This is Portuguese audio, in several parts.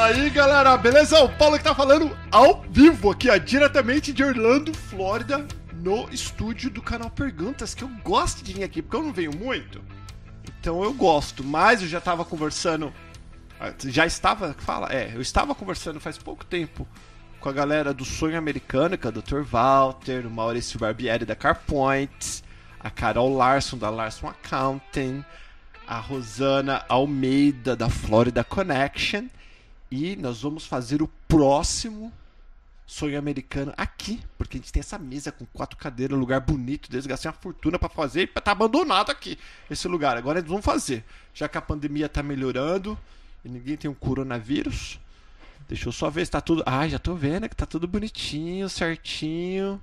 Fala aí, galera, beleza? O Paulo que tá falando ao vivo aqui, ó, diretamente de Orlando, Flórida, no estúdio do canal Perguntas, que eu gosto de vir aqui, porque eu não venho muito. Então eu gosto, mas eu já tava conversando. ah, Já estava. Fala, é, eu estava conversando faz pouco tempo com a galera do Sonho Americano, que é o Dr. Walter, o Maurício Barbieri da CarPoint, a Carol Larson da Larson Accounting, a Rosana Almeida da Florida Connection. E nós vamos fazer o próximo sonho americano aqui, porque a gente tem essa mesa com quatro cadeiras, lugar bonito, deles gastei uma fortuna pra fazer e tá abandonado aqui esse lugar. Agora eles vão fazer, já que a pandemia tá melhorando e ninguém tem um coronavírus. Deixa eu só ver se tá tudo. Ah, já tô vendo que tá tudo bonitinho, certinho.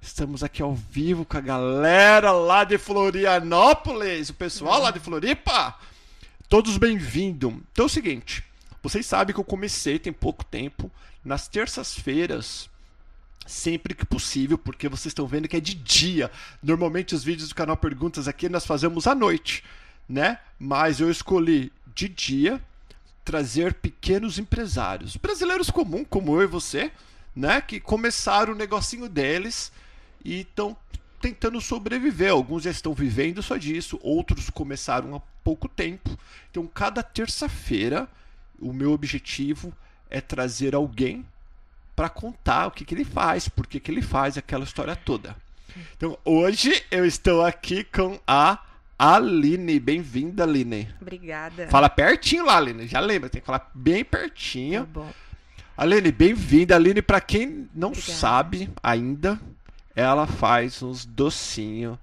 Estamos aqui ao vivo com a galera lá de Florianópolis, o pessoal lá de Floripa. Todos bem-vindos. Então é o seguinte, vocês sabem que eu comecei tem pouco tempo, nas terças-feiras, sempre que possível, porque vocês estão vendo que é de dia. Normalmente os vídeos do canal Perguntas aqui nós fazemos à noite, né? Mas eu escolhi de dia trazer pequenos empresários, brasileiros comuns como eu e você, né, que começaram o negocinho deles e estão tentando sobreviver. Alguns já estão vivendo só disso, outros começaram há pouco tempo. Então, cada terça-feira, o meu objetivo é trazer alguém para contar o que, que ele faz, por que, que ele faz aquela história toda. Então, hoje eu estou aqui com a Aline. Bem-vinda, Aline. Obrigada. Fala pertinho lá, Aline. Já lembra, tem que falar bem Tá pertinho. bom. Aline, bem-vinda. Aline, pra quem não Obrigada. sabe ainda, ela faz uns docinhos,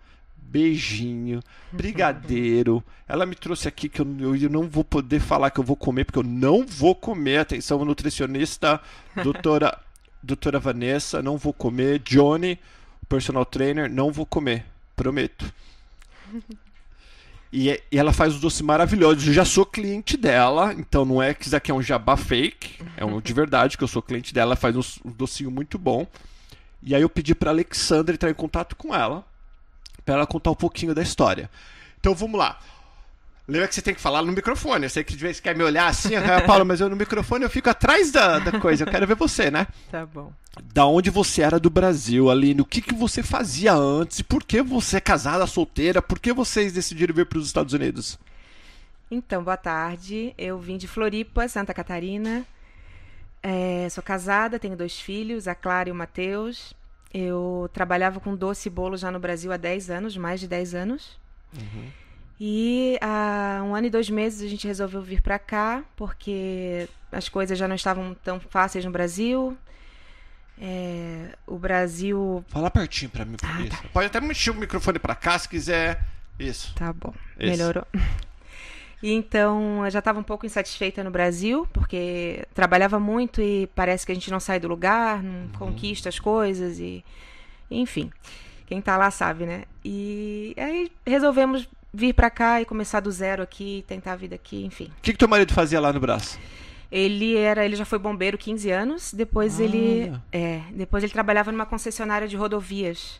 beijinho, brigadeiro. Ela me trouxe aqui que eu, eu- não vou poder falar que eu vou comer, porque eu não vou comer. Atenção, nutricionista, doutora, doutora Vanessa, não vou comer. Johnny, personal trainer, não vou comer. Prometo. E, é- e ela faz os doces maravilhosos. Eu já sou cliente dela, então não é que isso aqui é um jabá fake, é um de verdade que eu sou cliente dela. Ela faz uns- um docinho muito bom. E aí eu pedi pra Alexandra entrar em contato com ela, pra ela contar um pouquinho da história. Então vamos lá. Lembra que você tem que falar no microfone. Eu sei que de vez quer me olhar assim, ah, Paulo, mas eu no microfone eu fico atrás da, da coisa. Eu quero ver você, né? Tá bom. Da onde você era do Brasil, Aline? O que, que você fazia antes? Por que você é casada, solteira? Por que vocês decidiram vir para os Estados Unidos? Então, boa tarde. Eu vim de Floripa, Santa Catarina. É, sou casada, tenho dois filhos, a Clara e o Matheus. Eu trabalhava com doce e bolo já no Brasil há 10 anos, mais de 10 anos. E há um ano e dois meses a gente resolveu vir pra cá, porque as coisas já não estavam tão fáceis no Brasil. É, o Brasil. Fala pertinho para mim. Ah, isso. Pode até mexer o microfone para cá se quiser. Isso. Tá bom, Isso. melhorou. E então, eu já estava um pouco insatisfeita no Brasil, porque trabalhava muito e parece que a gente não sai do lugar, não Uhum. conquista as coisas e enfim, quem tá lá sabe, né? E aí resolvemos vir pra cá e começar do zero aqui, tentar a vida aqui, enfim. O que, que teu marido fazia lá no braço? Ele era, ele já foi bombeiro 15 anos, depois ele Olha. é, depois ele trabalhava numa concessionária de rodovias.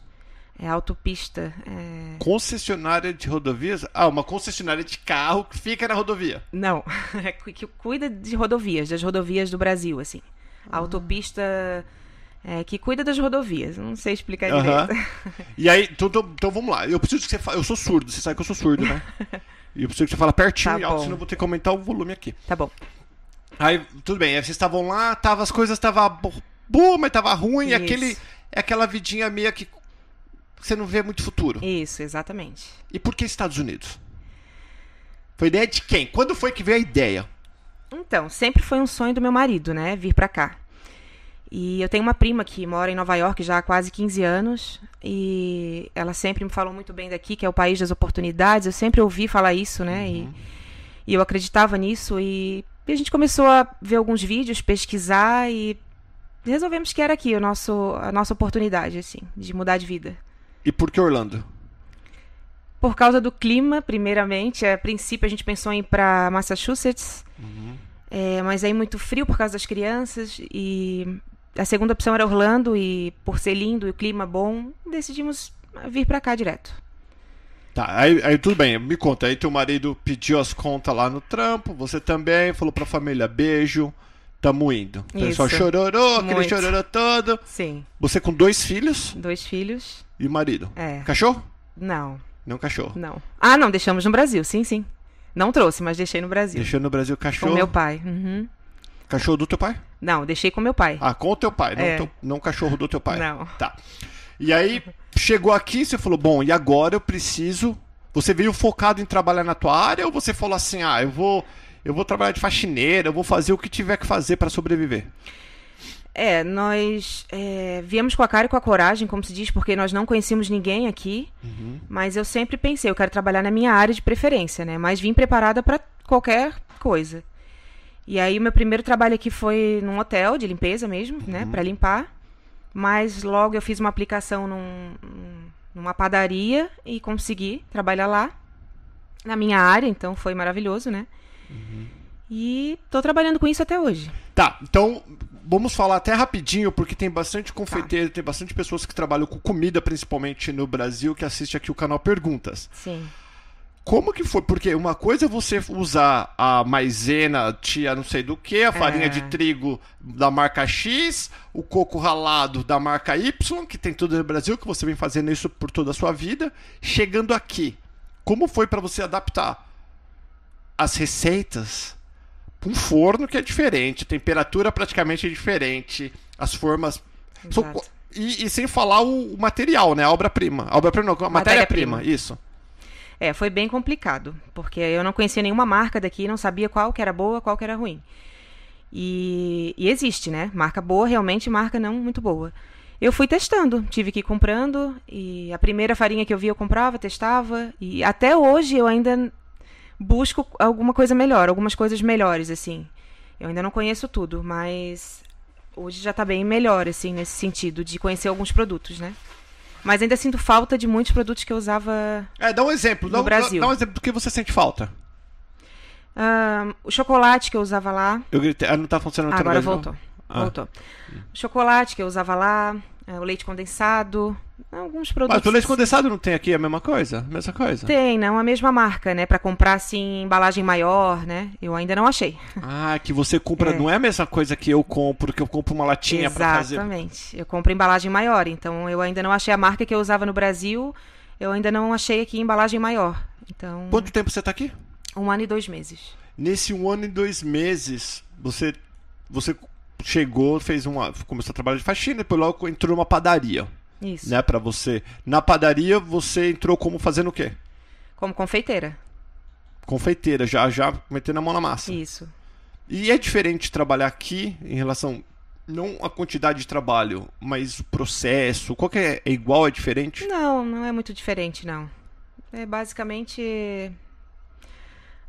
É autopista, é, Concessionária de rodovias? Ah, uma concessionária de carro que fica na rodovia. Não, é que cuida de rodovias, das rodovias do Brasil, assim. A autopista é, que cuida das rodovias, não sei explicar Aham. direito. E aí, então, então, então vamos lá. Eu preciso que você fale. Eu sou surdo, você sabe que eu sou surdo, né? E eu preciso que você fale pertinho Tá e alto, senão eu vou ter que aumentar o volume aqui. Tá bom. Aí, tudo bem, aí vocês estavam lá, tava, as coisas estavam boas, mas tava ruim, e aquele, aquela vidinha meio que você não vê muito futuro. Isso, exatamente. E por que Estados Unidos? Foi ideia de quem? Quando foi que veio a ideia? Então, sempre foi um sonho do meu marido, né, vir pra cá. E eu tenho uma prima que mora em Nova York já há quase 15 anos, e ela sempre me falou muito bem daqui, que é o país das oportunidades. Eu sempre ouvi falar isso, né? E, e eu acreditava nisso e, e a gente começou a ver alguns vídeos, pesquisar e resolvemos que era aqui o nosso, a nossa oportunidade, assim, de mudar de vida. E por que Orlando? Por causa do clima, primeiramente. A princípio a gente pensou em ir para Massachusetts, é, mas aí muito frio por causa das crianças. E a segunda opção era Orlando, e por ser lindo e o clima bom, decidimos vir para cá direto. Tá, aí, aí tudo bem, me conta. Aí teu marido pediu as contas lá no trampo, você também, falou pra família, beijo, tamo indo. O pessoal Isso. chororô, aquele Muito. chororô todo. Sim. Você com dois filhos Dois filhos. e o marido. É. Cachorro? Não, Não cachorro. não. Ah, não, deixamos no Brasil, sim, sim. Não trouxe, mas deixei no Brasil. Deixou no Brasil Com cachorro. meu pai. Uhum. Cachorro do teu pai? Não, deixei com meu pai. Ah, com o teu pai, não, É. teu- não cachorro do teu pai. Não. Tá. E aí, chegou aqui, você falou, bom, e agora eu preciso. Você veio focado em trabalhar na tua área ou você falou assim, ah, eu vou. Eu vou trabalhar de faxineira, eu vou fazer o que tiver que fazer pra sobreviver. É, nós é, viemos com a cara e com a coragem, como se diz, porque nós não conhecíamos ninguém aqui. Mas eu sempre pensei, eu quero trabalhar na minha área de preferência, né? Mas vim preparada para qualquer coisa. E aí, o meu primeiro trabalho aqui foi num hotel de limpeza mesmo, né? Para limpar. Mas logo eu fiz uma aplicação num- numa padaria e consegui trabalhar lá, na minha área, então foi maravilhoso, né? E tô trabalhando com isso até hoje. Tá, então vamos falar até rapidinho, porque tem bastante confeiteiro, tem bastante pessoas que trabalham com comida, principalmente no Brasil, que assiste aqui o canal Perguntas. Sim. Como que foi? Porque uma coisa é você usar a maisena, tia não sei do que, a farinha É. de trigo da marca X, o coco ralado da marca Y, que tem tudo no Brasil, que você vem fazendo isso por toda a sua vida, chegando aqui. Como foi pra você adaptar as receitas pra um forno que é diferente, a temperatura praticamente é diferente, as formas. São e, e sem falar o, o material, né? A obra-prima. A obra-prima não, a matéria-prima, Matéria-prima. isso. É, foi bem complicado, porque eu não conhecia nenhuma marca daqui, não sabia qual que era boa, qual que era ruim. E, e existe, né? Marca boa, realmente, marca não muito boa. Eu fui testando, tive que ir comprando, e a primeira farinha que eu via eu comprava, testava, e até hoje eu ainda busco alguma coisa melhor, algumas coisas melhores, assim. Eu ainda não conheço tudo, mas hoje já tá bem melhor, assim, nesse sentido, de conhecer alguns produtos, né? Mas ainda sinto falta de muitos produtos que eu usava É, dá um exemplo. Dá, No um- Brasil. Dá, dá um exemplo do que você sente falta. Ahn, o chocolate que eu usava lá. Eu gritei, ah, não tá funcionando Ah, agora voltou. Ah. Voltou. O chocolate que eu usava lá, o leite condensado, alguns produtos. Mas o leite condensado não tem aqui a mesma coisa? Mesma coisa? Tem, não a mesma marca, né? Pra comprar assim, embalagem maior, né? Eu ainda não achei. Ah, que você compra, É. não é a mesma coisa que eu compro, que eu compro uma latinha pra fazer. Exatamente. Eu compro embalagem maior, então eu ainda não achei a marca que eu usava no Brasil, eu ainda não achei aqui embalagem maior. Então, Quanto tempo você tá aqui? um ano e dois meses. Nesse um ano e dois meses, você, você chegou, fez uma. começou a trabalhar de faxina, depois logo entrou numa padaria, Isso. né, pra você. Na padaria, você entrou como fazendo o quê? Como confeiteira. Confeiteira, já, já metendo a mão na massa. Isso. E é diferente trabalhar aqui em relação não a quantidade de trabalho, mas o processo. Qual que é? É igual, é diferente? Não, não é muito diferente, não. É basicamente.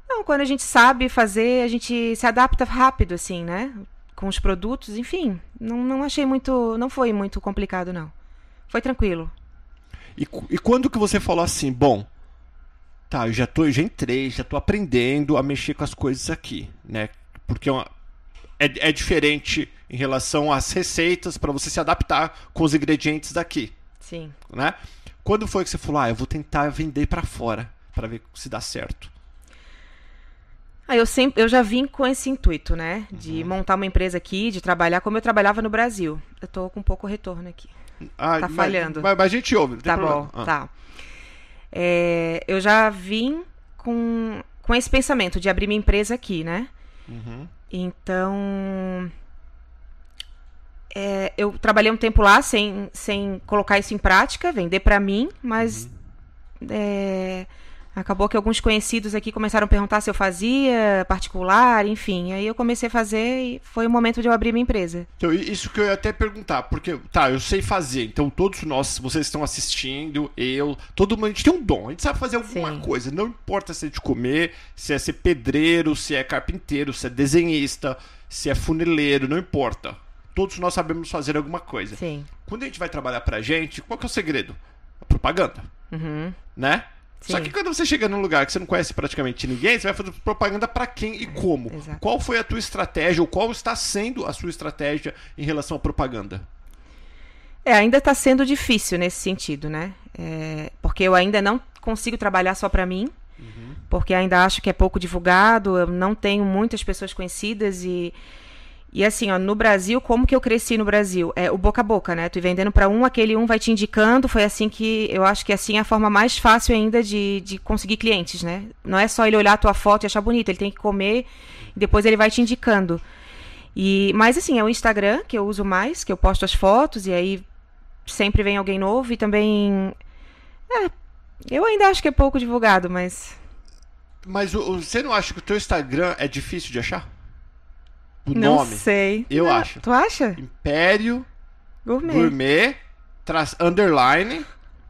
Não, quando a gente sabe fazer, a gente se adapta rápido, assim, né? Com os produtos, enfim. Não, não achei muito. Não foi muito complicado, não. Foi tranquilo. E, e quando que você falou assim, bom, tá, eu já tô, eu já entrei, já tô aprendendo a mexer com as coisas aqui, né? Porque é, uma- é, é diferente em relação às receitas para você se adaptar com os ingredientes daqui, Sim. né? Quando foi que você falou, ah, eu vou tentar vender para fora para ver se dá certo? Ah, eu sempre, eu já vim com esse intuito, né? De Uhum. montar uma empresa aqui, de trabalhar como eu trabalhava no Brasil. Eu tô com pouco retorno aqui. Ah, Tá mas- falhando. Mas, mas a gente ouve, não tem Tá problema. bom, Ah. tá. É, eu já vim com, com esse pensamento de abrir minha empresa aqui, né? Uhum. Então. é, eu trabalhei um tempo lá sem, sem colocar isso em prática, vender pra mim, mas é, acabou que alguns conhecidos aqui começaram a perguntar se eu fazia particular, enfim. Aí eu comecei a fazer e foi o momento de eu abrir minha empresa. Então, isso que eu ia até perguntar, porque, tá, eu sei fazer, então todos nós, vocês estão assistindo, eu, todo mundo, a gente tem um dom, a gente sabe fazer alguma Sim. coisa, não importa se é de comer, se é ser pedreiro, se é carpinteiro, se é desenhista, se é funileiro, não importa. Todos nós sabemos fazer alguma coisa. Sim. Quando a gente vai trabalhar pra gente, qual que é o segredo? A propaganda, Uhum. né? Só Sim. que quando você chega num lugar que você não conhece praticamente ninguém, você vai fazer propaganda pra quem e como. Exato. Qual foi a tua estratégia ou qual está sendo a sua estratégia em relação à propaganda? É, ainda está sendo difícil nesse sentido, né? É, porque eu ainda não consigo trabalhar só para mim, uhum. porque ainda acho que é pouco divulgado, eu não tenho muitas pessoas conhecidas e e assim, ó, no Brasil, como que eu cresci no Brasil? É o boca a boca, né? Tu vendendo para um, aquele um vai te indicando. Foi assim que eu acho que assim é a forma mais fácil ainda de, de conseguir clientes, né? Não é só ele olhar a tua foto e achar bonita, ele tem que comer e depois ele vai te indicando. E, mas assim, é o Instagram que eu uso mais, que eu posto as fotos e aí sempre vem alguém novo e também. É, eu ainda acho que é pouco divulgado, mas. Mas o, você não acha que o teu Instagram é difícil de achar? Não nome. sei. Eu não, acho. Tu acha? Império Gourmet. Gourmet traz underline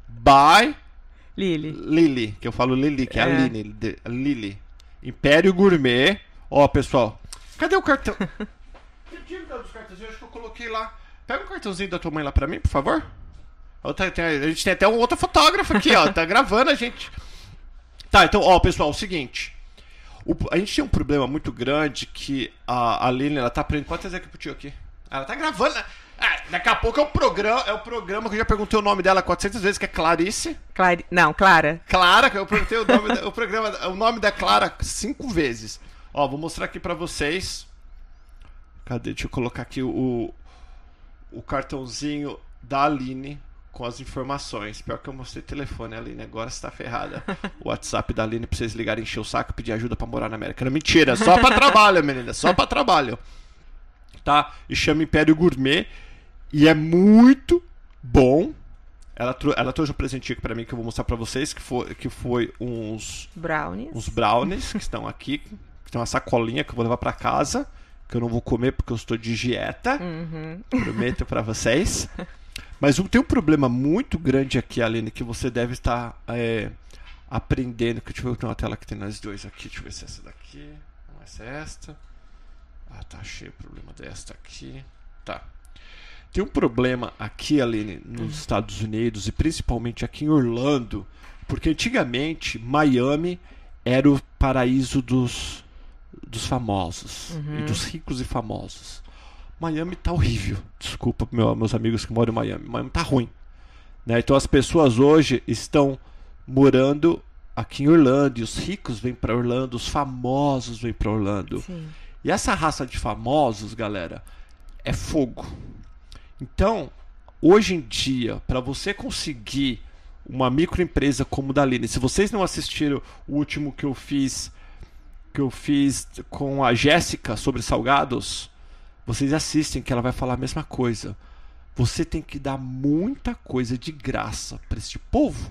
by Lily. Lily, que eu falo Lily, que é, é a Lily. Lily. Império Gourmet. Ó, pessoal. Cadê o cartão? Eu tinha dos cartões, acho que eu coloquei lá. Pega o um cartãozinho da tua mãe lá pra mim, por favor. Outra, tem, a gente tem até um outro fotógrafo aqui, ó. Tá gravando a gente. Tá, então, ó, pessoal, o seguinte. O, a gente tem um problema muito grande que a Aline, ela tá aprendendo. Quantas é que putiu aqui? Ela tá gravando. Né? É, daqui a pouco é o programa, é o programa que eu já perguntei o nome dela 400 vezes, que é Clarice. Clari... Não, Clara. Clara, que eu perguntei o nome, da, o programa, o nome da Clara cinco vezes. Ó, vou mostrar aqui para vocês. Cadê? Deixa eu colocar aqui o, o cartãozinho da Aline com as informações. Pior que eu mostrei telefone, Aline. Agora você tá ferrada. O WhatsApp da Aline pra vocês ligarem, encher o saco pedir ajuda para morar na América. Não, mentira, só pra trabalho, menina. Só pra trabalho. Tá? E chama Império Gourmet. E é muito bom. Ela, trou ela trouxe um presentinho aqui pra mim que eu vou mostrar pra vocês. Que foi, que foi uns. Brownies. Uns brownies que estão aqui. Tem uma sacolinha que eu vou levar pra casa. Que eu não vou comer porque eu estou de dieta. Uhum. Prometo pra vocês. Mas tem um problema muito grande aqui, Aline, que você deve estar é, aprendendo. Que, deixa eu ver uma tela que tem nós dois aqui. Deixa eu ver se é essa daqui. Não, essa é esta. Ah, tá cheio o problema desta aqui. Tá. Tem um problema aqui, Aline, nos uhum. Estados Unidos e principalmente aqui em Orlando, porque antigamente Miami era o paraíso dos, dos famosos uhum. e dos ricos e famosos. Miami tá horrível. Desculpa meu, meus amigos que moram em Miami. Miami tá ruim. Né? Então as pessoas hoje estão morando aqui em Orlando e os ricos vêm para Orlando, os famosos vêm para Orlando. Sim. E essa raça de famosos, galera, é fogo. Então, hoje em dia, para você conseguir uma microempresa como o da Aline, se vocês não assistiram o último que eu fiz que eu fiz com a Jéssica sobre salgados, vocês assistem que ela vai falar a mesma coisa. Você tem que dar muita coisa de graça para este povo.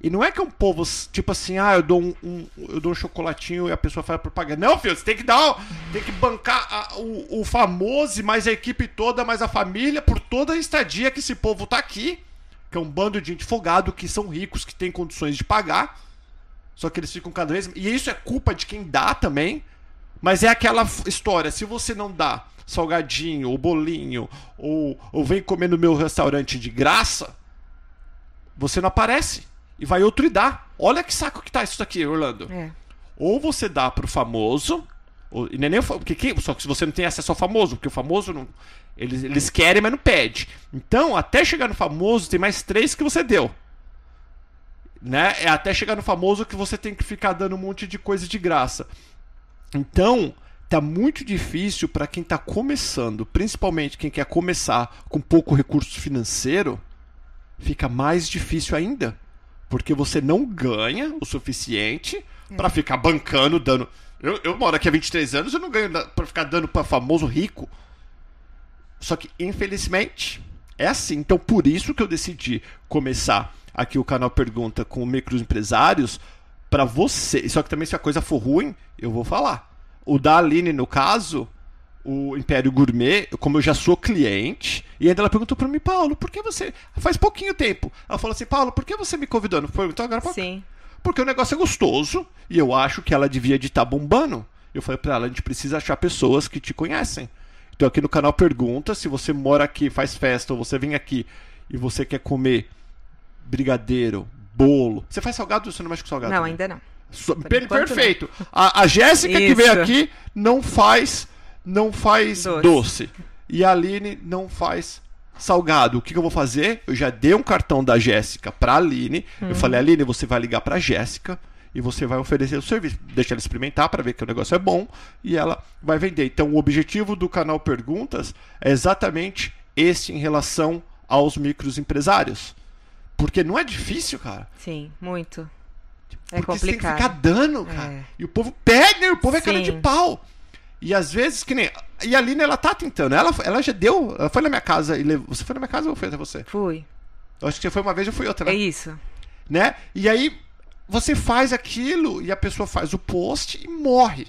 E não é que é um povo tipo assim, ah, eu dou um, um, eu dou um chocolatinho e a pessoa faz propaganda. Não, filho, você tem que dar, tem que bancar a, o, o famoso, mais a equipe toda, mais a família, por toda a estadia que esse povo tá aqui. Que é um bando de gente folgado que são ricos, que têm condições de pagar. Só que eles ficam cada vez. E isso é culpa de quem dá também. Mas é aquela história: se você não dá salgadinho, ou bolinho, ou, ou vem comer no meu restaurante de graça, você não aparece. E vai outro e dá. Olha que saco que tá isso daqui, Orlando. É. Ou você dá pro famoso, ou, e nem, nem porque que, só que se você não tem acesso ao famoso, porque o famoso não. Eles, eles querem, mas não pede. Então, até chegar no famoso, tem mais três que você deu. Né? É até chegar no famoso que você tem que ficar dando um monte de coisa de graça. Então, tá muito difícil para quem está começando, principalmente quem quer começar com pouco recurso financeiro, fica mais difícil ainda, porque você não ganha o suficiente é. para ficar bancando, dando. Eu, eu moro aqui há 23 anos, eu não ganho para ficar dando para famoso rico. Só que, infelizmente, é assim. Então, por isso que eu decidi começar aqui o canal Pergunta com microempresários para você. Só que também se a coisa for ruim, eu vou falar o da Aline, no caso, o Império Gourmet, como eu já sou cliente, e ainda ela perguntou para mim, Paulo, por que você. Faz pouquinho tempo. Ela falou assim, Paulo, por que você me convidou? Não perguntou agora pra... Sim. Porque o negócio é gostoso e eu acho que ela devia de estar tá bombando. Eu falei para ela, a gente precisa achar pessoas que te conhecem. Então aqui no canal pergunta se você mora aqui, faz festa, ou você vem aqui e você quer comer brigadeiro, bolo. Você faz salgado ou você não mexe com salgado? Não, ainda não. Per perfeito. A, a Jéssica que veio aqui não faz não faz doce. doce. E a Aline não faz salgado, o que, que eu vou fazer? Eu já dei um cartão da Jéssica pra Aline. Eu falei, Aline, você vai ligar pra Jéssica e você vai oferecer o serviço. Deixa ela experimentar para ver que o negócio é bom e ela vai vender. Então, o objetivo do canal Perguntas é exatamente esse em relação aos microempresários. Porque não é difícil, cara. Sim, muito. É Porque você tem que complicado. ficar dando, cara. É. E o povo pega, e o povo é cara de Sim. pau. E às vezes, que nem. E a Aline, ela tá tentando. Ela, ela já deu. Ela foi na minha casa e levou. Você foi na minha casa ou foi até você? Fui. Eu acho que você foi uma vez ou foi outra, É né? isso. né? E aí você faz aquilo e a pessoa faz o post e morre.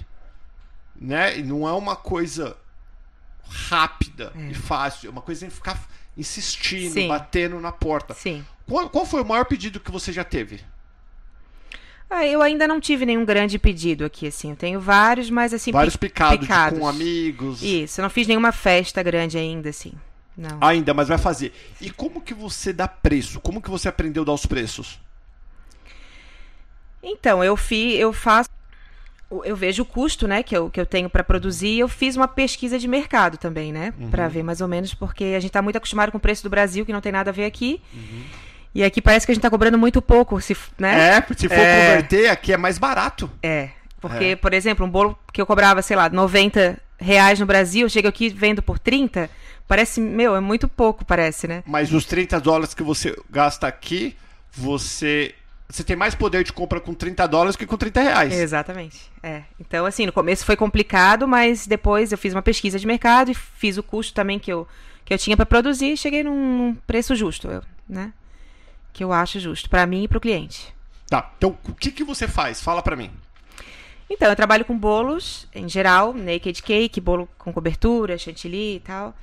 Né? E não é uma coisa rápida É. e fácil, é uma coisa em ficar insistindo, Sim. batendo na porta. Sim. Qual, qual foi o maior pedido que você já teve? Ah, eu ainda não tive nenhum grande pedido aqui, assim. Eu tenho vários, mas assim. Vários pi- picados, picados. com amigos. Isso, eu não fiz nenhuma festa grande ainda, assim. Não. Ainda, mas vai fazer. E como que você dá preço? Como que você aprendeu a dar os preços? Então, eu fi, eu faço. Eu vejo o custo, né, que eu, que eu tenho para produzir. e Eu fiz uma pesquisa de mercado também, né, Pra ver mais ou menos, porque a gente tá muito acostumado com o preço do Brasil, que não tem nada a ver aqui. E aqui parece que a gente tá cobrando muito pouco, se, né? É, se for É. converter, aqui é mais barato. É. Porque, É. por exemplo, um bolo que eu cobrava, sei lá, 90 reais no Brasil, eu chego aqui vendo por 30, parece, meu, é muito pouco, parece, né? Mas os 30 dólares que você gasta aqui, você. Você tem mais poder de compra com 30 dólares que com 30 reais. Exatamente. É. Então, assim, no começo foi complicado, mas depois eu fiz uma pesquisa de mercado e fiz o custo também que eu, que eu tinha para produzir e cheguei num, num preço justo, eu- né? Que eu acho justo, para mim e para o cliente. Tá. Então, o que, que você faz? Fala pra mim. Então, eu trabalho com bolos, em geral, naked cake, bolo com cobertura, chantilly e tal.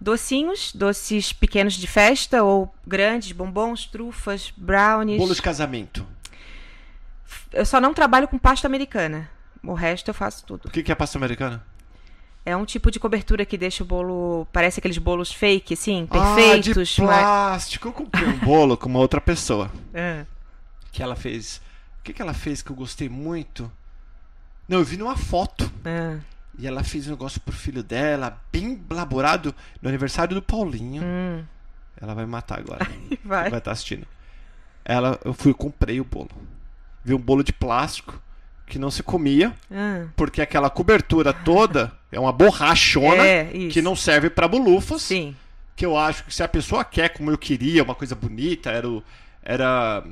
Docinhos, doces pequenos de festa ou grandes, bombons, trufas, brownies. Bolo de casamento. Eu só não trabalho com pasta americana. O resto eu faço tudo. O que, que é pasta americana? É um tipo de cobertura que deixa o bolo. Parece aqueles bolos fake, assim, Ah, perfeitos. de mas- plástico. Eu comprei um bolo com uma outra pessoa. Ah, Que ela fez. O que, que ela fez que eu gostei muito? Não, eu vi numa foto. ah, E ela fez um negócio pro filho dela, bem elaborado, no aniversário do Paulinho. hum, Ela vai me matar agora. vai. vai estar assistindo. Ela, eu fui e comprei o bolo. Vi um bolo de plástico que não se comia, Ah, porque aquela cobertura toda é uma borrachona É, que não serve para bolufas. sim. Que eu acho que se a pessoa quer, como eu queria, uma coisa bonita, era o, era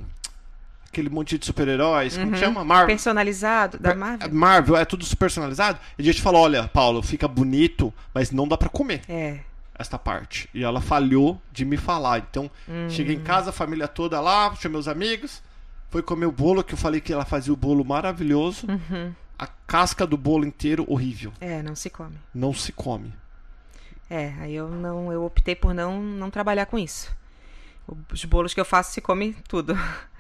aquele monte de super-heróis, como que chama? Marvel. Personalizado da Marvel? Marvel, é tudo personalizado. E a gente falou, olha, Paulo, fica bonito, mas não dá para comer É. esta parte. E ela falhou de me falar. Então, cheguei em casa, a família toda lá, chamei meus amigos, foi comer o bolo, que eu falei que ela fazia o bolo maravilhoso. A casca do bolo inteiro, horrível. É, não se come. Não se come. É, aí eu não, eu optei por não, não trabalhar com isso. Os bolos que eu faço se come tudo.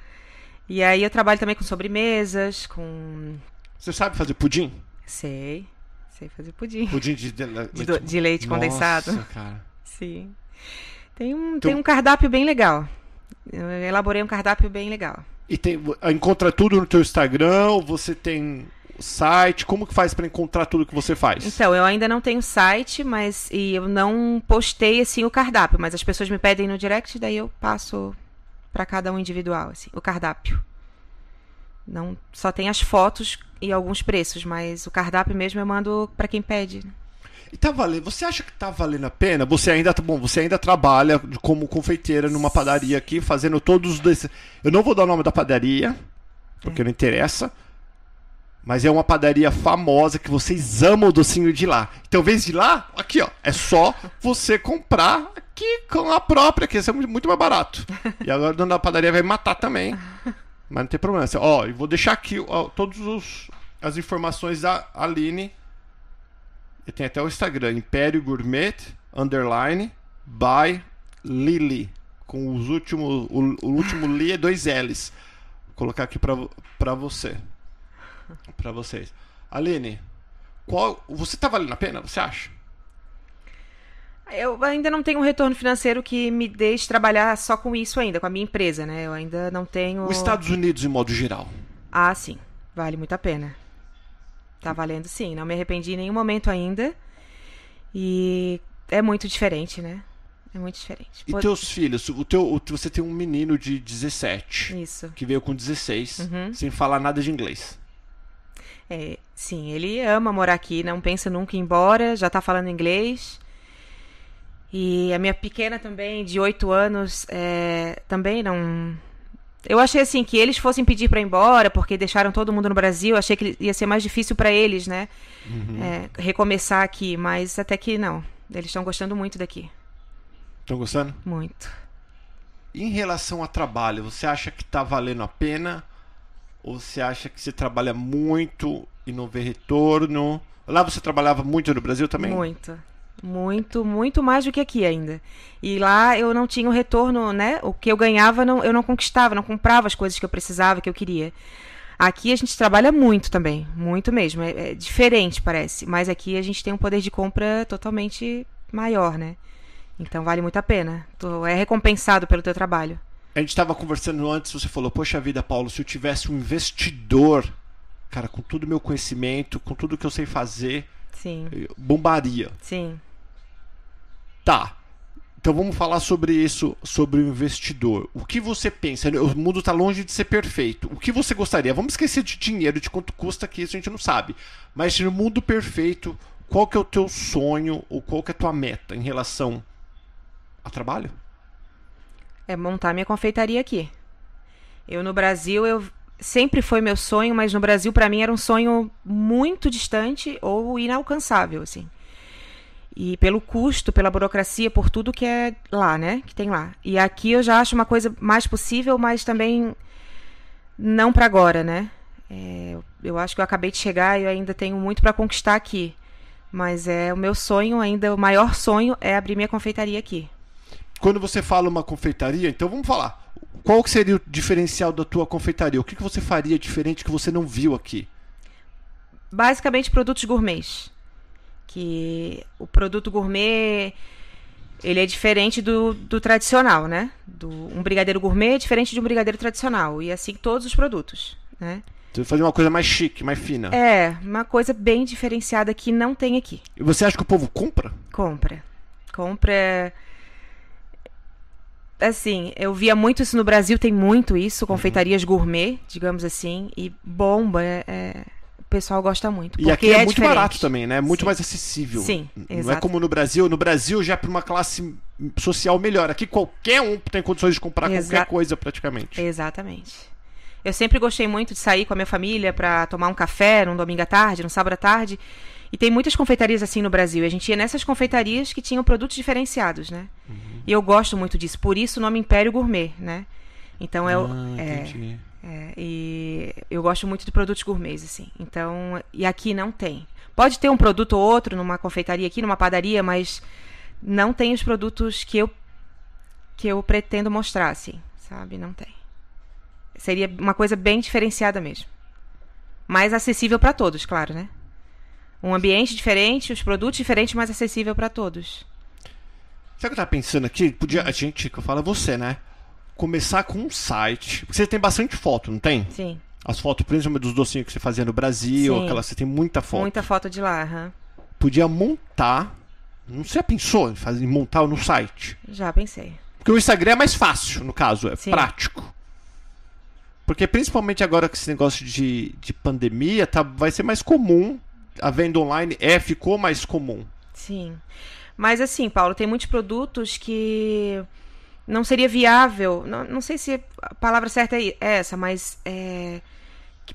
E aí eu trabalho também com sobremesas, com. Você sabe fazer pudim? Sei. Sei fazer pudim. Pudim de, de, De, do- de leite condensado. Nossa, cara. Sim. Tem um, Então- tem um cardápio bem legal. Eu elaborei um cardápio bem legal. E tem, encontra tudo no teu Instagram, você tem site, como que faz pra encontrar tudo que você faz? Então, eu ainda não tenho site, mas e eu não postei assim o cardápio, mas as pessoas me pedem no direct, daí eu passo pra cada um individual assim, o cardápio. Não, só tem as fotos e alguns preços, mas o cardápio mesmo eu mando pra quem pede. E tá valendo, você acha que tá valendo a pena? Você ainda, bom, você ainda trabalha como confeiteira numa padaria aqui, fazendo todos os. Eu não vou dar o nome da padaria, porque não interessa. Mas é uma padaria famosa que vocês amam o docinho de lá. Então, vez de lá, aqui, ó. É só você comprar aqui com a própria, que isso é muito mais barato. E agora o dono da padaria vai matar também. Mas não tem problema. Assim, Ó, eu vou deixar aqui todas as informações da Aline. E tem até o Instagram, Império Gourmet, underline, by Lily. Com os últimos. O, o último Li é dois L's. Vou colocar aqui pra, pra você. Pra vocês. Aline, qual. Você tá valendo a pena, você acha? Eu ainda não tenho um retorno financeiro que me deixe trabalhar só com isso ainda, com a minha empresa, né? Eu ainda não tenho. Os Estados Unidos, em modo geral. Ah, sim. Vale muito a pena. Tá valendo sim. Não me arrependi em nenhum momento ainda. E é muito diferente, né? É muito diferente. E teus filhos? O teu, você tem um menino de 17 Isso. que veio com 16, Uhum. sem falar nada de inglês. É, sim, ele ama morar aqui, não pensa nunca em ir embora, já tá falando inglês. E a minha pequena também, de 8 anos, é, também não. Eu achei assim que eles fossem pedir pra ir embora, porque deixaram todo mundo no Brasil. Achei que ia ser mais difícil pra eles, né? É, recomeçar aqui, mas até que não. Eles estão gostando muito daqui. Estão gostando? Muito. Em relação a trabalho, você acha que tá valendo a pena? Ou você acha que você trabalha muito e não vê retorno? Lá você trabalhava muito no Brasil também? Muito. Muito, muito mais do que aqui ainda. E lá eu não tinha o retorno, né? O que eu ganhava, não, eu não conquistava, não comprava as coisas que eu precisava, que eu queria. Aqui a gente trabalha muito também, muito mesmo. É, é diferente, parece. Mas aqui a gente tem um poder de compra totalmente maior, né? Então vale muito a pena. Tu é recompensado pelo teu trabalho. A gente estava conversando antes, você falou, poxa vida, Paulo, se eu tivesse um investidor, cara, com todo o meu conhecimento, com tudo que eu sei fazer, Sim, bombaria. sim. Tá. Então vamos falar sobre isso, sobre o investidor. O que você pensa? O mundo está longe de ser perfeito. O que você gostaria? Vamos esquecer de dinheiro, de quanto custa que isso a gente não sabe. Mas no mundo perfeito, qual que é o teu sonho ou qual que é a tua meta em relação a trabalho? É montar minha confeitaria aqui. Eu no Brasil, eu sempre foi meu sonho, mas no Brasil para mim era um sonho muito distante ou inalcançável, assim. E pelo custo, pela burocracia, por tudo que é lá, né? Que tem lá. E aqui eu já acho uma coisa mais possível, mas também não para agora, né? É, eu- acho que eu acabei de chegar e eu ainda tenho muito para conquistar aqui. Mas é o meu sonho ainda, o maior sonho é abrir minha confeitaria aqui. Quando você fala uma confeitaria, então vamos falar. Qual que seria o diferencial da tua confeitaria? O que, que você faria diferente que você não viu aqui? basicamente produtos gourmets. Que o produto gourmet ele é diferente do, do tradicional, né? Do, um brigadeiro gourmet é diferente de um brigadeiro tradicional. E assim todos os produtos, né? Você fazer uma coisa mais chique, mais fina. É, uma coisa bem diferenciada que não tem aqui. E você acha que o povo compra? Compra. Compra. Assim, eu via muito isso no Brasil, tem muito isso, confeitarias gourmet, digamos assim, e bomba, é, é- o pessoal gosta muito. E aqui porque é, muito diferente. barato também, né? Muito Sim. mais acessível. Sim, Não é exato. como no Brasil. No Brasil já é para uma classe social melhor. Aqui qualquer um tem condições de comprar qualquer Exa- coisa praticamente. Exatamente. Eu sempre gostei muito de sair com a minha família pra tomar um café num domingo à tarde, num sábado à tarde. E tem muitas confeitarias assim no Brasil. E a gente ia nessas confeitarias que tinham produtos diferenciados, né? Uhum. E eu gosto muito disso. Por isso o nome Império Gourmet, né? Então eu. Ah, é, é, e eu gosto muito de produtos gourmets, assim. Então, e aqui não tem. Pode ter um produto ou outro numa confeitaria aqui, numa padaria, mas não tem os produtos que eu que eu pretendo mostrar, assim, sabe? Não tem. Seria uma coisa bem diferenciada mesmo. Mais acessível para todos, claro, né? Um ambiente diferente, os produtos diferentes, mais acessível para todos. Sabe o que eu tava pensando aqui? Podia, a gente, que eu falo é você, né? Começar com um site. Você tem bastante foto, não tem? Sim. As fotos, principalmente dos docinhos que você fazia no Brasil, Sim. aquela, você tem muita foto. Muita foto de lá, aham. Podia montar. Não sei, já pensou em fazer, em montar no site? Já pensei. Porque o Instagram é mais fácil, no caso, é Sim. prático. Porque principalmente agora com esse negócio de, de pandemia, tá, vai ser mais comum. A venda online é, ficou mais comum. Sim. Mas assim, Paulo, tem muitos produtos que não seria viável. Não, não sei se a palavra certa é essa, mas é,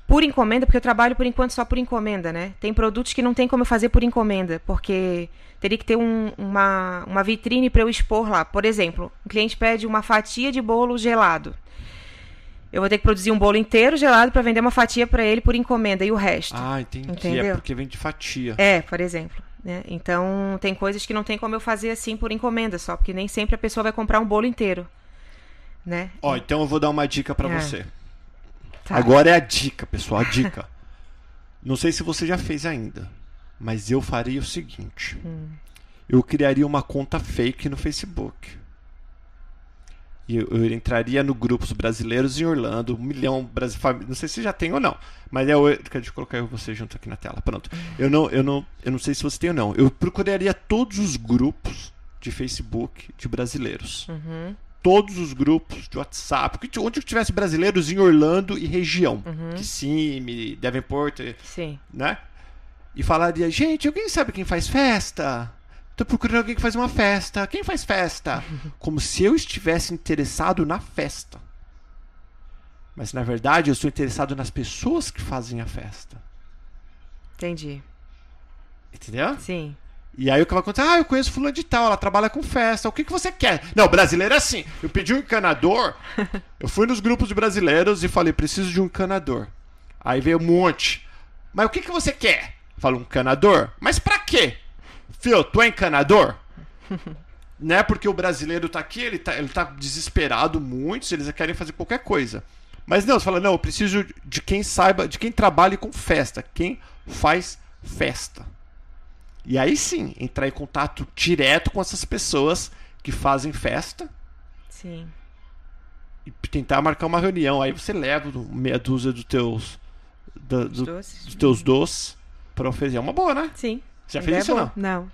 por encomenda, porque eu trabalho por enquanto só por encomenda, né? Tem produtos que não tem como eu fazer por encomenda, porque teria que ter um- uma, uma vitrine para eu expor lá. Por exemplo, um cliente pede uma fatia de bolo gelado. Eu vou ter que produzir um bolo inteiro gelado para vender uma fatia para ele por encomenda e o resto. Ah, entendi. É Entendeu? porque vem de fatia. É, por exemplo. Né? Então, tem coisas que não tem como eu fazer assim por encomenda só, porque nem sempre a pessoa vai comprar um bolo inteiro. Né? Ó, então eu vou dar uma dica pra É. você. Tá. Agora é a dica, pessoal, a dica. Não sei se você já fez ainda, mas eu faria o seguinte. Hum. Eu criaria uma conta fake no Facebook. E eu, entraria no grupos brasileiros em Orlando, um milhão brasi- fami- não sei se já tem ou não, mas é o deixa eu colocar você junto aqui na tela. Pronto. Eu não, eu não, eu não sei se você tem ou não. Eu procuraria todos os grupos de Facebook de brasileiros. Uhum. Todos os grupos de WhatsApp, onde tivesse brasileiros em Orlando e região. Kissimmee, Davenport, Sim. né? E falaria, gente, alguém sabe quem faz festa? Tô procurando alguém que faz uma festa. Quem faz festa? Como se eu estivesse interessado na festa. Mas na verdade eu sou interessado nas pessoas que fazem a festa. Entendi. Entendeu? Sim. E aí o que vai acontecer? Ah, eu conheço fulano de tal, ela trabalha com festa. O que, que você quer? Não, brasileiro é assim. Eu pedi um encanador. eu fui nos grupos de brasileiros e falei, preciso de um encanador. Aí veio um monte. Mas o que, que você quer? Falo, um encanador? Mas pra quê? Fio, tu é encanador? né? Porque o brasileiro tá aqui, ele tá, ele tá desesperado, muitos, eles querem fazer qualquer coisa. Mas não, você fala, não, eu preciso de quem saiba, de quem trabalhe com festa, quem faz festa. E aí sim, entrar em contato direto com essas pessoas que fazem festa Sim. e tentar marcar uma reunião. Aí você leva meia dúzia dos teus, do- Doces. dos teus doces pra oferecer. É uma boa, né? Sim. Já fez isso ou não? Não.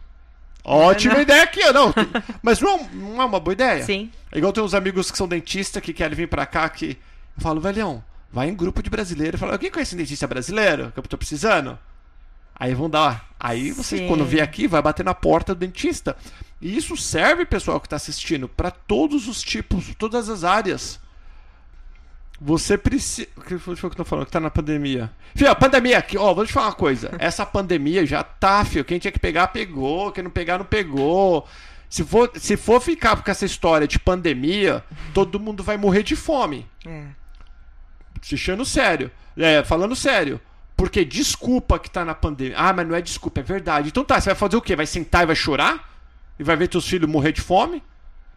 Ótima não. ideia aqui, não. Mas não, é- não é uma boa ideia? Sim. É igual tem uns amigos que são dentistas que querem vir pra cá que eu falo, velhão, vai em grupo de brasileiro. Fala, alguém conhece um dentista brasileiro que eu tô precisando? Aí vão dar. Aí você, Sim. quando vier aqui, vai bater na porta do dentista. E isso serve, pessoal que tá assistindo, pra todos os tipos, todas as áreas. Você precisa. O que foi que eu tô falando? Que tá na pandemia. Fio, a pandemia aqui, ó, vou te falar uma coisa. Essa pandemia já tá, fio. Quem tinha que pegar, pegou. Quem não pegar, não pegou. Se for, se for ficar com essa história de pandemia, todo mundo vai morrer de fome. É. Deixando sério. É, falando sério. Porque desculpa que tá na pandemia. Ah, mas não é desculpa, é verdade. Então tá, você vai fazer o quê? Vai sentar e vai chorar? E vai ver teus filhos morrer de fome?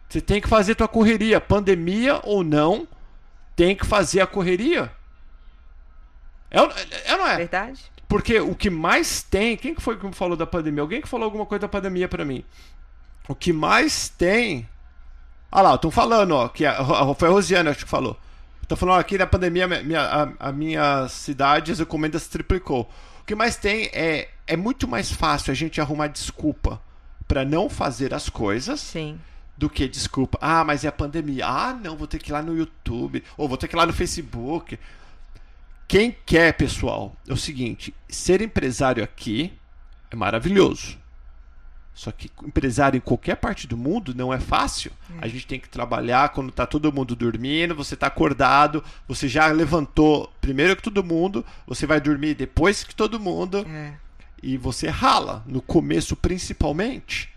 Você tem que fazer tua correria. Pandemia ou não, tem que fazer a correria. É, é não é? Verdade? Porque o que mais tem. Quem que foi que me falou da pandemia? Alguém que falou alguma coisa da pandemia pra mim? O que mais tem. Ah lá, estão falando, ó. Que a, foi a Rosiana, acho que falou. Estão falando ó, aqui na pandemia, minha- a, a minha cidade, as encomendas triplicou. O que mais tem é. É muito mais fácil a gente arrumar desculpa pra não fazer as coisas Sim. Do que desculpa. Ah, mas é a pandemia. Ah, não, vou ter que ir lá no YouTube. Ou vou ter que ir lá no Facebook. Quem quer, pessoal, é o seguinte: ser empresário aqui é maravilhoso. Só que empresário em qualquer parte do mundo não é fácil. A gente tem que trabalhar quando tá todo mundo dormindo, você tá acordado, você já levantou primeiro que todo mundo, você vai dormir depois que todo mundo É. e você rala no começo principalmente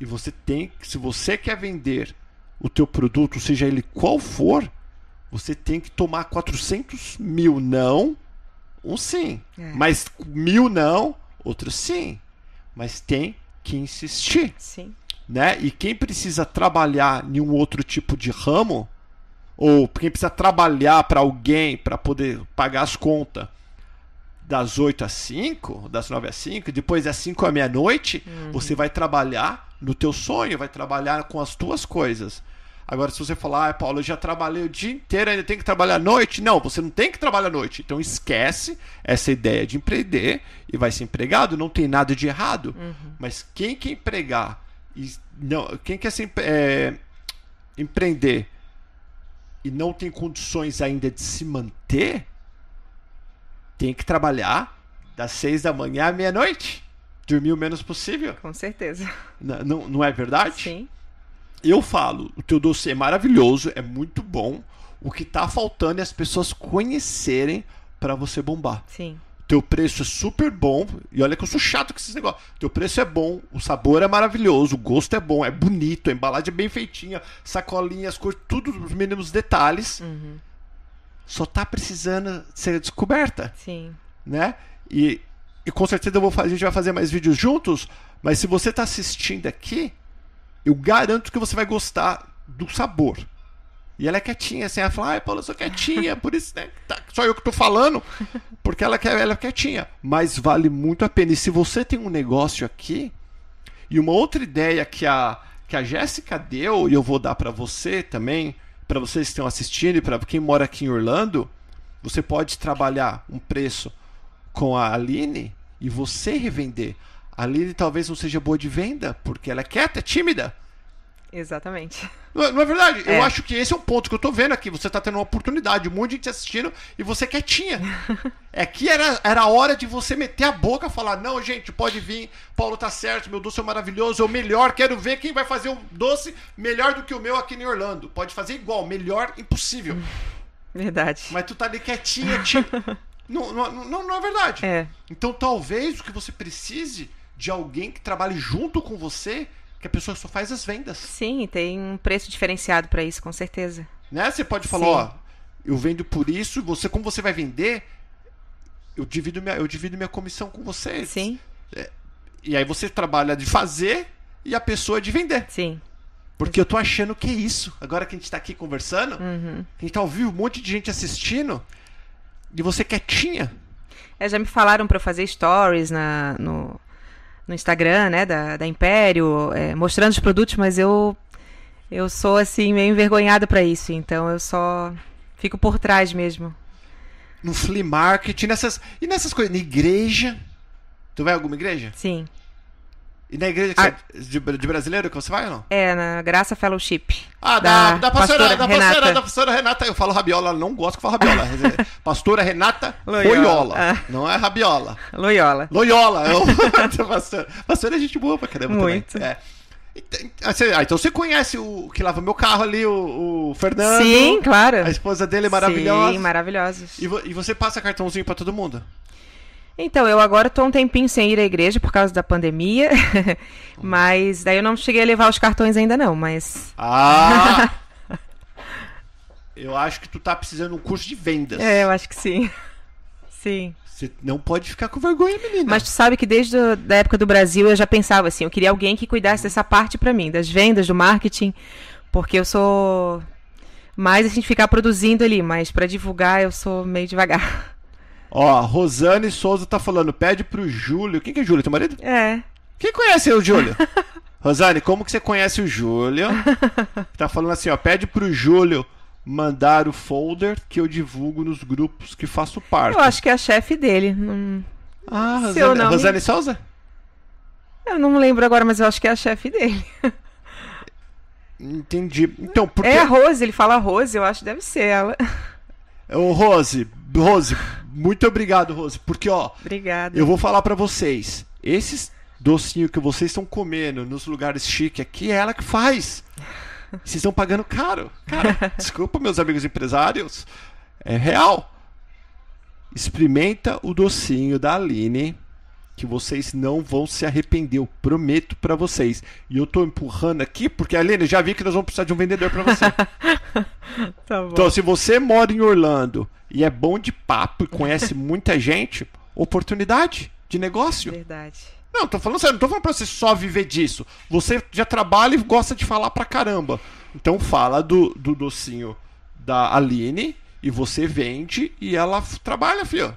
e você tem se você quer vender o teu produto seja ele qual for você tem que tomar 400 mil não um sim É. mas mil não outro sim mas tem que insistir Sim. né? E quem precisa trabalhar em um outro tipo de ramo, ou quem precisa trabalhar para alguém para poder pagar as contas das 8 às 5, das 9 às 5, e depois das 5 à meia-noite, você vai trabalhar no teu sonho, vai trabalhar com as tuas coisas. Agora, se você falar, ah, Paulo, eu já trabalhei o dia inteiro, ainda tenho que trabalhar à noite. Não, você não tem que trabalhar à noite. Então esquece essa ideia de empreender e vai ser empregado, não tem nada de errado. Mas quem quer empregar e não, quem quer se, é, empreender e não tem condições ainda de se manter, tem que trabalhar das seis da manhã à meia-noite. Dormir o menos possível. Com certeza. N- Não, não é verdade? Sim. Eu falo, o teu doce é maravilhoso, é muito bom. O que tá faltando é as pessoas conhecerem para você bombar. Sim. Teu preço é super bom. E olha que eu sou chato com esses negócios. Teu preço é bom, o sabor é maravilhoso, o gosto é bom, é bonito, a embalagem é bem feitinha, sacolinha, as cores, tudo os mínimos detalhes. Uhum. Só tá precisando ser descoberta, Sim. né? E, e com certeza eu vou fazer, a gente vai fazer mais vídeos juntos. Mas se você tá assistindo aqui, eu garanto que você vai gostar do sabor. E ela é quietinha, assim, ela fala, ai, Paulo, eu sou quietinha, por isso, né? tá- só eu que tô falando, porque ela, quer, ela é quietinha. Mas vale muito a pena. E se você tem um negócio aqui, e uma outra ideia que a, que a Jéssica deu, e eu vou dar para você também, para vocês que estão assistindo e para quem mora aqui em Orlando, você pode trabalhar um preço com a Aline e você revender. A Aline talvez não seja boa de venda, porque ela é quieta, é tímida. Exatamente. Não, é- não é verdade? É. Eu acho que esse é um ponto que eu tô vendo aqui. Você tá tendo uma oportunidade, um monte de gente assistindo e você quietinha. é que era, era a hora de você meter a boca e falar: não, gente, pode vir, Paulo tá certo, meu doce é maravilhoso, é o melhor, quero ver quem vai fazer um doce melhor do que o meu aqui em Orlando. Pode fazer igual, melhor, impossível. Verdade. Mas tu tá ali quietinha, tipo. não, não, não, não é verdade. É. Então talvez o que você precise de alguém que trabalhe junto com você, que a pessoa só faz as vendas. Sim, tem um preço diferenciado pra isso, com certeza. Né? Você pode falar, Sim. ó, eu vendo por isso, você, como você vai vender, eu divido minha, eu divido minha comissão com você. Sim, E aí você trabalha de fazer e a pessoa de vender. sim. Porque eu tô achando que é isso. Agora que a gente tá aqui conversando, Uhum. a gente tá ouvindo um monte de gente assistindo e você quietinha. É, já me falaram eu fazer stories na, no, no Instagram, né, da, da Império, é, mostrando os produtos, mas eu eu sou assim meio envergonhada pra isso, então eu só fico por trás mesmo. No flea market, nessas. E nessas coisas. Na igreja. Tu vai a alguma igreja? Sim. E na igreja Ah. é de, de brasileiro que você vai ou não? É, na Graça Fellowship. Ah, da, da, pastora, da, pastora, Renata. da pastora Renata. Eu falo rabiola, ela não gosto que fala rabiola. pastora Renata Loyola. Loyola. Ah. Não é rabiola. Loyola. Loyola. É o pastora. Pastora é gente boa pra caramba Muito. também. É. Então, ah, você- então você conhece o que lava meu carro ali, o, o Fernando. Sim, claro. A esposa dele é maravilhosa. Sim, maravilhosos. E, vo- e você passa cartãozinho pra todo mundo? Então, eu agora tô um tempinho sem ir à igreja por causa da pandemia, mas daí eu não cheguei a levar os cartões ainda não, mas Ah! Eu acho que tu tá precisando de um curso de vendas. é, eu acho que sim. Sim. Você não pode ficar com vergonha, menina. Mas tu sabe que desde a época do Brasil eu já pensava assim, eu queria alguém que cuidasse dessa parte pra mim, das vendas, do marketing, porque eu sou mais assim de ficar produzindo ali, mas pra divulgar eu sou meio devagar. Ó, Rosane Souza tá falando, pede pro Júlio. Quem que é Júlio, teu marido? É. Quem conhece o Júlio? Rosane, como que você conhece o Júlio? Tá falando assim, ó, pede pro Júlio mandar o folder que eu divulgo nos grupos que faço parte. Eu acho que é a chefe dele. Não... Ah, Seu Rosane, nome- Rosane Souza? Eu não lembro agora, mas eu acho que é a chefe dele. Entendi. Então, porque... É a Rose, ele fala Rose, eu acho que deve ser ela. Ô, Rose, Rose, muito obrigado, Rose. Porque, ó, Obrigada. eu vou falar pra vocês. Esses docinhos que vocês estão comendo nos lugares chiques aqui, é ela que faz. Vocês estão pagando caro. Cara, desculpa, meus amigos empresários. É real. Experimenta o docinho da Aline. Que vocês não vão se arrepender. Eu prometo pra vocês. E eu tô empurrando aqui porque, Aline, já vi que nós vamos precisar de um vendedor pra você. Tá. Então, se você mora em Orlando e é bom de papo e conhece muita gente, oportunidade de negócio. Verdade. Não, tô falando sério, não tô falando pra você só viver disso. Você já trabalha e gosta de falar pra caramba. Então fala do, do docinho da Aline e você vende e ela trabalha, filho.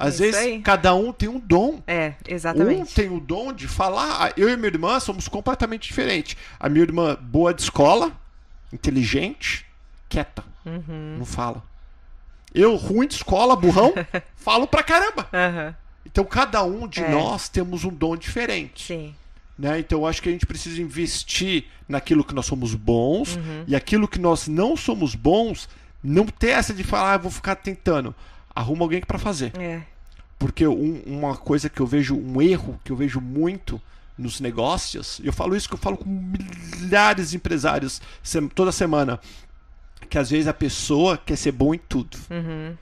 Às Isso vezes aí. cada um tem um dom. É, Um exatamente. tem o dom de falar. Ah, Eu e minha irmã somos completamente diferentes. A minha irmã, boa de escola, inteligente, quieta. Uhum. Não fala. Eu, ruim de escola, burrão, falo pra caramba. Aham. Então cada um de É. nós temos um dom diferente. Sim. Né? Então eu acho que a gente precisa investir naquilo que nós somos bons Uhum. e aquilo que nós não somos bons, não ter essa de falar, ah, eu vou ficar tentando. Arruma alguém pra fazer. É. Porque um- uma coisa que eu vejo, um erro que eu vejo muito nos negócios, e eu falo isso que eu falo com milhares de empresários toda semana, que às vezes a pessoa quer ser bom em tudo. Uhum.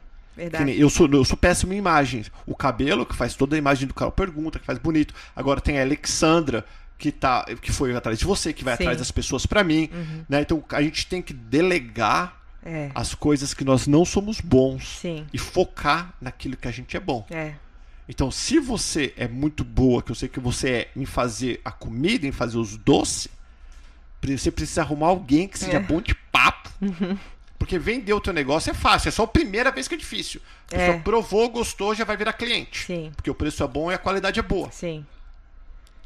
Nem- eu, sou, eu sou péssimo em imagens. O cabelo, que faz toda a imagem do carro, pergunta, que faz bonito. Agora tem a Alexandra, que, tá, que foi atrás de você, que vai Sim. Uhum. atrás das pessoas pra mim. Né? Então a gente tem que delegar É. as coisas que nós não somos bons Sim. e focar naquilo que a gente é bom. É. Então, se você é muito boa, que eu sei que você é em fazer a comida, em fazer os doces, você precisa arrumar alguém que seja É. bom de papo. Porque vender o teu negócio é fácil, é só a primeira vez que é difícil. A pessoa É. provou, gostou, já vai virar cliente. Sim. Porque o preço é bom e a qualidade é boa. Sim.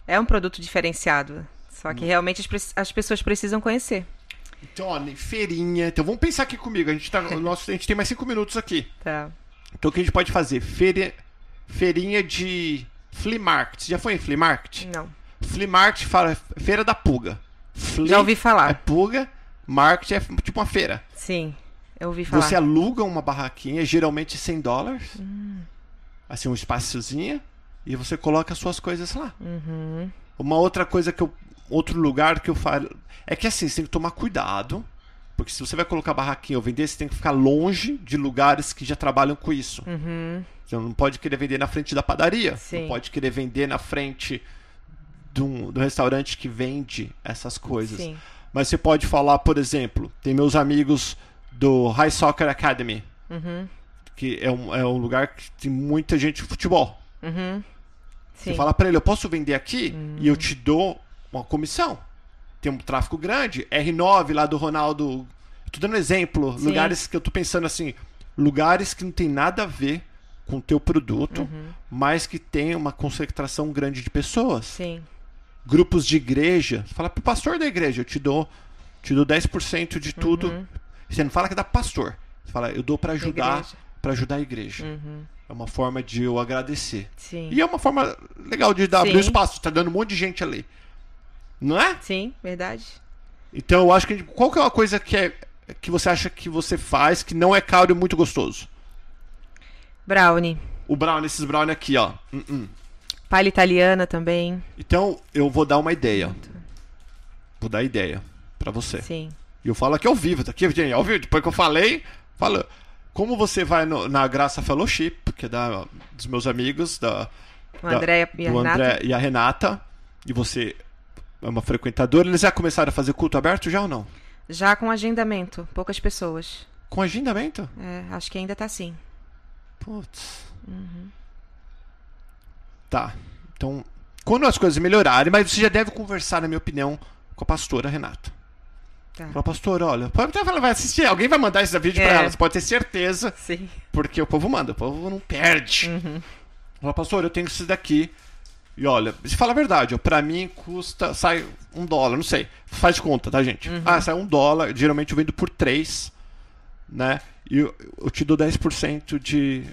É um produto diferenciado. Só Hum. que realmente as, as pessoas precisam conhecer. Então, nem feirinha. Então vamos pensar aqui comigo. A gente, tá, nosso, a gente tem mais cinco minutos aqui. Tá. Então o que a gente pode fazer? Feira, feirinha de flea market. Você já foi em flea market? Não. Flea market fala feira da pulga. Flea Já ouvi é falar. pulga, market é tipo uma feira. Sim, eu ouvi falar. Você aluga uma barraquinha, geralmente 100 dólares, Hum. assim, um espaciozinho, e você coloca as suas coisas lá. Uhum. Uma outra coisa que eu. Outro lugar que eu falo. É que assim, você tem que tomar cuidado. Porque se você vai colocar barraquinha ou vender, você tem que ficar longe de lugares que já trabalham com isso. Uhum. Você não pode querer vender na frente da padaria. Sim. Não pode querer vender na frente um, do restaurante que vende essas coisas. Sim. Mas você pode falar, por exemplo, tem meus amigos do High Soccer Academy, Uhum. que é um, é um lugar que tem muita gente de futebol. Uhum. Você fala pra ele, eu posso vender aqui e eu te dou uma comissão. Tem um tráfego grande, R9 lá do Ronaldo. Tô dando exemplo, Sim. lugares que eu tô pensando assim, lugares que não tem nada a ver com o teu produto, Uhum. mas que tem uma concentração grande de pessoas. Sim. Grupos de igreja. Você fala pro pastor da igreja, eu te dou, te dou 10% de tudo. Uhum. Você não fala que é da pastor. Você fala, eu dou pra ajudar, para ajudar a igreja. Uhum. É uma forma de eu agradecer. Sim. E é uma forma legal de dar, abrir espaço. Tá dando um monte de gente ali. Não é? Sim, verdade. Então eu acho que. Qual que é uma coisa que, é, que você acha que você faz que não é caro e muito gostoso? Brownie. O brownie, esses brownie aqui, ó. Hum, hum. Palha italiana também. Então eu vou dar uma ideia. Vou dar ideia pra você. Sim. E eu falo aqui ao vivo, tá aqui, gente, ao vivo. Depois que eu falei, fala. Como você vai no- na Graça Fellowship, que é da, dos meus amigos, da, O da- André e a. André e a Renata, e você é uma frequentadora, eles já começaram a fazer culto aberto já ou não? Já com agendamento. Poucas pessoas. Com agendamento? É, acho que ainda tá assim. Putz. Uhum. Tá. Então, quando as coisas melhorarem, mas você já deve conversar, na minha opinião, com a pastora Renata. Tá. Fala, pastor, olha, pode até falar, vai assistir, alguém vai mandar esse vídeo pra É. ela, você pode ter certeza, Sim. porque o povo manda, o povo não perde. Uhum. Fala, pastor, eu tenho isso daqui. E olha, se fala a verdade, ó, pra mim custa, sai um dólar, não sei. Faz de conta, tá, gente? Uhum. Ah, sai um dólar, geralmente eu vendo por três, né? E eu, eu te dou 10% de,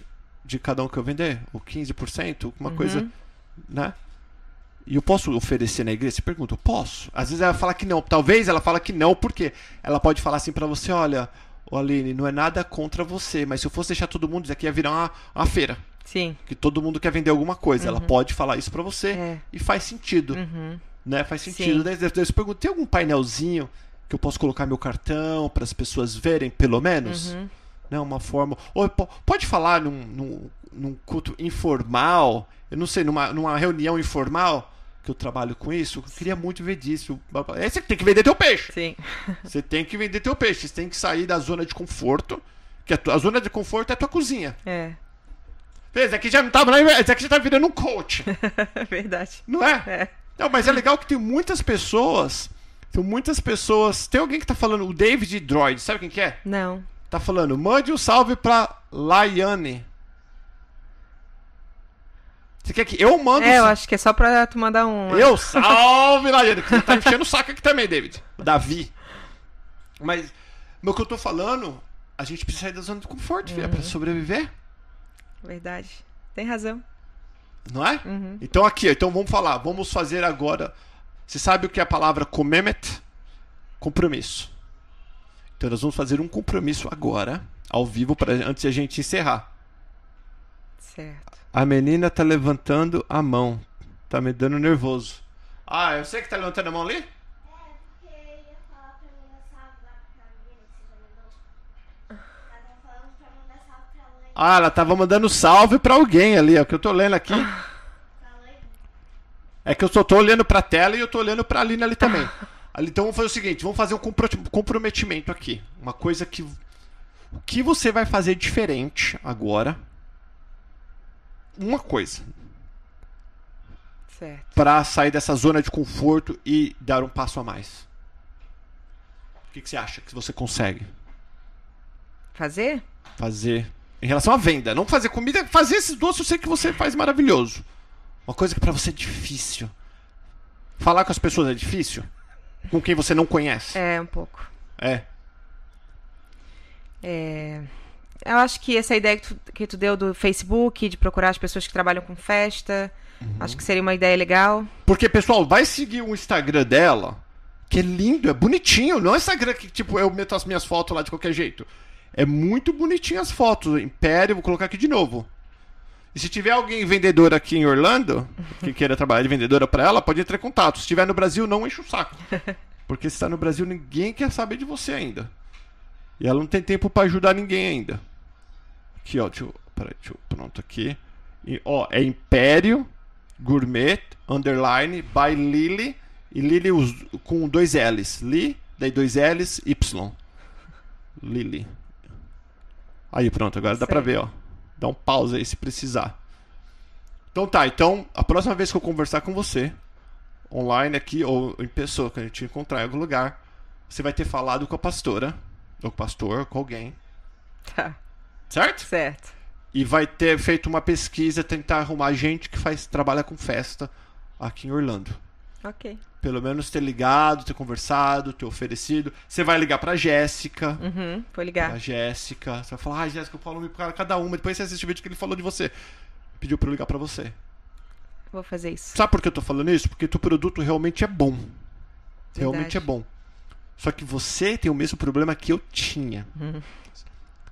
de cada um que eu vender, ou 15%, uma coisa, Uhum. né? E eu posso oferecer na igreja? Você pergunta, eu posso? Às vezes ela fala que não. Talvez ela fala que não, porque ela pode falar assim pra você, olha, Aline, não é nada contra você, mas se eu fosse deixar todo mundo, isso aqui ia virar uma, uma feira Sim. que todo mundo quer vender alguma coisa. Ela pode falar isso pra você É. e faz sentido, Uhum. né? Faz sentido. Sim. Daí daí eu pergunto, tem algum painelzinho que eu posso colocar meu cartão para as pessoas verem, pelo menos? Uhum. Né? Uma forma. Ou po- pode falar num, num, num culto informal, eu não sei, numa, numa reunião informal que eu trabalho com isso. Eu queria muito ver disso. Aí você tem que vender teu peixe. Sim. Você tem que vender teu peixe. Você tem que sair da zona de conforto. Que a, tua- a zona de conforto é a tua cozinha. É. Esse aqui já não tá, esse aqui já tá virando um coach. verdade. Não é? É. Não, mas é legal que tem muitas pessoas. Tem muitas pessoas. Tem alguém que tá falando, o David Droid, sabe quem que é? Não. Tá falando, mande um salve pra Laiane. Você quer que eu mando É, eu acho que é só pra tu mandar um. né? Eu salve Laiane, você tá enchendo o saco aqui também, David. O Davi. Mas, mas o que eu tô falando, a gente precisa sair da zona de conforto, filha, Uhum. pra sobreviver. Verdade. Tem razão. Não é? Uhum. Então aqui, então vamos falar, vamos fazer agora. Você sabe o que é a palavra commitment? Compromisso. Então nós vamos fazer um compromisso agora, ao vivo, para antes de a gente encerrar. Certo. A menina tá levantando a mão. Tá me dando nervoso. Ah, eu sei que tá levantando a mão ali? É, porque eu ia falar pra mim salve lá pra menina que você já mandou. Ela tava falando pra mandar salve pra Lane. Ah, ela tava mandando salve pra alguém ali, ó, que eu tô lendo aqui. É que eu só tô olhando pra tela e eu tô olhando pra Alina ali também. Então vamos fazer o seguinte, vamos fazer um compro- comprometimento aqui. Uma coisa que. O que você vai fazer diferente agora? Uma coisa. Certo. Pra sair dessa zona de conforto e dar um passo a mais. O que, que você acha que você consegue Fazer? fazer em relação à venda? Não fazer comida, fazer esses doces eu sei que você faz maravilhoso. Uma coisa que pra você é difícil. Falar com as pessoas é difícil? Com quem você não conhece? É, um pouco. É. É, Eu acho que essa ideia que tu, que tu deu do Facebook, de procurar as pessoas que trabalham com festa, Uhum. acho que seria uma ideia legal. Porque, pessoal, vai seguir o Instagram dela, Que é lindo, é bonitinho. Não é Instagram que, tipo, eu meto as minhas fotos lá de qualquer jeito. É muito bonitinho as fotos. Império, vou colocar aqui de novo. E se tiver alguém vendedor aqui em Orlando, que queira trabalhar de vendedora pra ela, pode entrar em contato. Se estiver no Brasil, não enche o saco. Porque se está no Brasil, ninguém quer saber de você ainda. E ela não tem tempo pra ajudar ninguém ainda. Aqui, ó. Deixa eu, peraí, deixa eu, pronto aqui. E, ó, é Império Gourmet Underline by Lily. E Lily com dois L's. Li, daí dois L's, Y. Lily. Aí, pronto, agora dá pra ver, ó. Dá um pause aí se precisar. Então tá, então a próxima vez que eu conversar com você, online aqui ou em pessoa, que a gente encontrar em algum lugar, você vai ter falado com a pastora, ou com o pastor, com alguém, Tá, certo? certo. E vai ter feito uma pesquisa, tentar arrumar gente que faz trabalha com festa aqui em Orlando. Ok. Pelo menos ter ligado, ter conversado, ter oferecido. Você vai ligar pra Jéssica. Uhum, vou A ligar. Jéssica. Você vai falar, ah, Jéssica, eu falo nome pra cada uma. Depois você assiste o vídeo que ele falou de você. Pediu pra eu ligar pra você. Vou fazer isso. Sabe por que eu tô falando isso? Porque teu produto realmente é bom. Realmente Verdade. é bom. Só que você tem o mesmo problema que eu tinha. Uhum.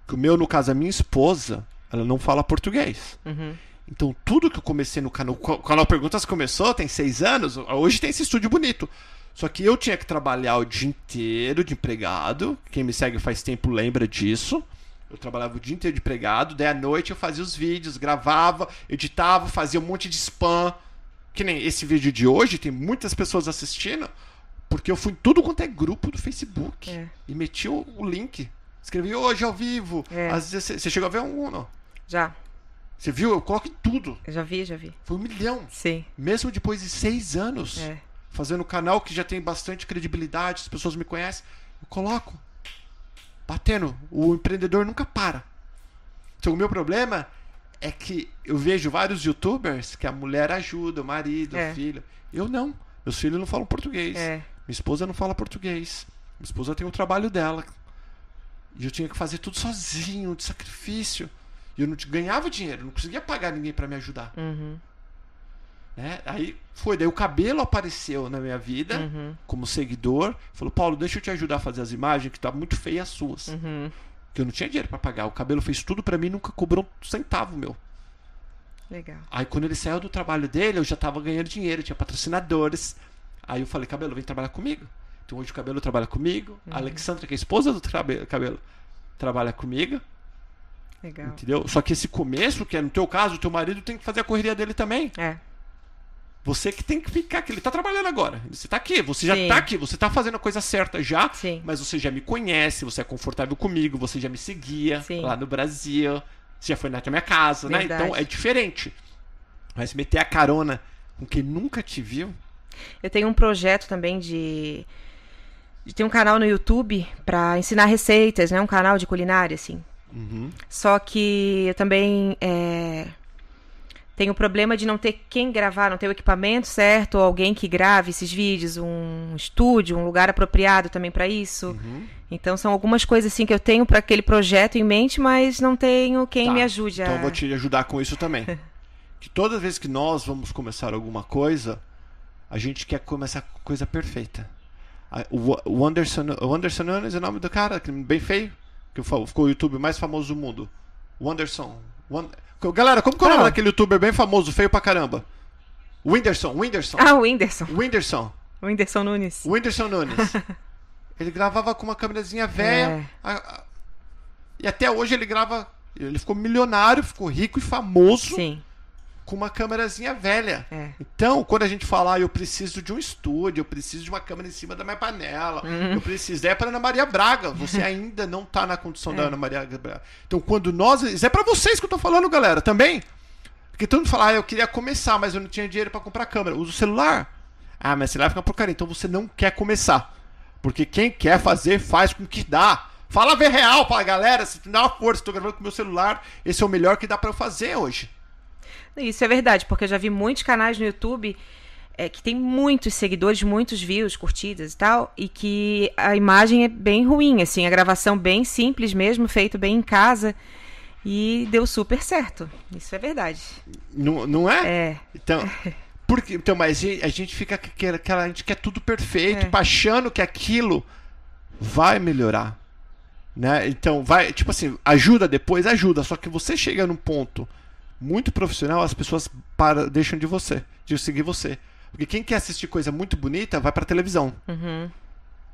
Que o meu, no caso, a minha esposa, ela não fala português. Uhum. Então, tudo que eu comecei no canal. O canal Perguntas começou, tem seis anos. Hoje tem esse estúdio bonito. Só que eu tinha que trabalhar o dia inteiro de empregado. Quem me segue faz tempo lembra disso. Eu trabalhava o dia inteiro de empregado. Daí à noite eu fazia os vídeos, gravava, editava, fazia um monte de spam. Que nem esse vídeo de hoje, tem muitas pessoas assistindo. Porque eu fui em tudo quanto é grupo do Facebook. É. E meti o, o link. Escrevi hoje ao vivo. É. Às vezes você- você chegou a ver um, não? Já. Você viu? Eu coloco em tudo. Eu já vi, já vi. Foi um milhão. Sim. Mesmo depois de seis anos, É. fazendo um canal que já tem bastante credibilidade, as pessoas me conhecem, eu coloco. Batendo. O empreendedor nunca para. Então o meu problema é que eu vejo vários youtubers que a mulher ajuda, o marido, É. o filho. Eu não. Meus filhos não falam português. É. Minha esposa não fala português. Minha esposa tem o trabalho dela. E eu tinha que fazer tudo sozinho, de sacrifício. E eu não ganhava dinheiro, não conseguia pagar ninguém pra me ajudar. Uhum. né? Aí foi, daí o cabelo apareceu na minha vida Uhum. como seguidor. Falou, Paulo, deixa eu te ajudar a fazer as imagens, que tá muito feia as suas. Uhum. Porque eu não tinha dinheiro pra pagar. O cabelo fez tudo pra mim, nunca cobrou um centavo meu. Legal. Aí quando ele saiu do trabalho dele, eu já tava ganhando dinheiro, tinha patrocinadores. Aí eu falei, cabelo, vem trabalhar comigo. Então hoje o cabelo trabalha comigo. A Alexandra, que é a esposa do cabelo, trabalha comigo. Legal. Entendeu? Só que esse começo, que é no teu caso, o teu marido tem que fazer a correria dele também. É. Você que tem que ficar aqui. Ele tá trabalhando agora. Você tá aqui. Você já Sim. tá aqui. Você tá fazendo a coisa certa já. Sim. Mas você já me conhece. Você é confortável comigo. Você já me seguia Sim. lá no Brasil. Você já foi na minha casa, né? Verdade. Então é diferente. Mas meter a carona com quem nunca te viu. Eu tenho um projeto também de, de ter um canal no YouTube pra ensinar receitas, né? Um canal de culinária, assim. Uhum. Só que eu também é, tenho o problema de não ter quem gravar, não ter o equipamento certo, ou alguém que grave esses vídeos, um estúdio, um lugar apropriado também pra isso. Uhum. Então são algumas coisas assim que eu tenho pra aquele projeto em mente, mas não tenho quem Tá. me ajude a. Então eu vou te ajudar com isso também. que toda vez que nós vamos começar alguma coisa, a gente quer começar com coisa perfeita. O Anderson, o Anderson Nunes é o nome do cara, que bem feio, que ficou o YouTube mais famoso do mundo. O Anderson. o An- Galera, como que é o nome daquele youtuber bem famoso, feio pra caramba? Whindersson, Whindersson. Ah, o Whindersson. Whindersson. Whindersson Nunes. Whindersson Nunes. ele gravava com uma câmerazinha velha. É. e até hoje ele grava. Ele ficou milionário, ficou rico e famoso Sim, com uma câmerazinha velha. é. Então, quando a gente falar, eu preciso de um estúdio, eu preciso de uma câmera em cima da minha panela, Uhum. eu preciso. É pra Ana Maria Braga. Você ainda não tá na condição É. da Ana Maria Braga. Então, quando nós. Isso é pra vocês que eu tô falando, galera, também. Porque todo mundo fala, ah, eu queria começar, mas eu não tinha dinheiro pra comprar câmera. Usa o celular. Ah, mas celular fica porcaria. Então você não quer começar. Porque quem quer fazer, faz com que dá. Fala ver real pra galera. Se dá uma força, tô gravando com meu celular. Esse é o melhor que dá pra eu fazer hoje. Isso é verdade, porque eu já vi muitos canais no YouTube é, que tem muitos seguidores, muitos views, curtidas e tal, e que a imagem é bem ruim, assim, a gravação bem simples mesmo, feito bem em casa, e deu super certo. Isso é verdade. Não, não é? É, Então, Porque, então, mas a gente- fica aquela- a gente quer tudo perfeito, É. achando que aquilo vai melhorar. Né? Então, vai, tipo assim, ajuda depois, ajuda. Só que você chega num ponto muito profissional, as pessoas para, deixam de você, de seguir você. Porque quem quer assistir coisa muito bonita vai pra televisão. Uhum.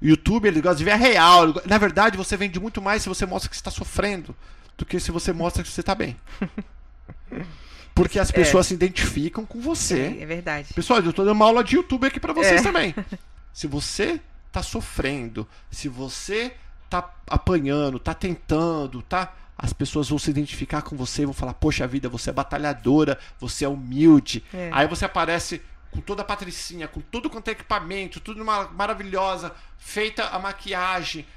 YouTube, ele gosta de ver a real. Na verdade, você vende muito mais se você mostra que você está sofrendo do que se você mostra que você está bem. Porque as pessoas se identificam com você. É, é verdade. Pessoal, eu tô dando uma aula de YouTube aqui pra vocês É. também. Se você tá sofrendo, se você tá apanhando, tá tentando, tá. As pessoas vão se identificar com você, vão falar: Poxa vida, você é batalhadora, você é humilde. É. Aí você aparece com toda a patricinha, com tudo quanto é equipamento, tudo ma- maravilhosa, feita a maquiagem.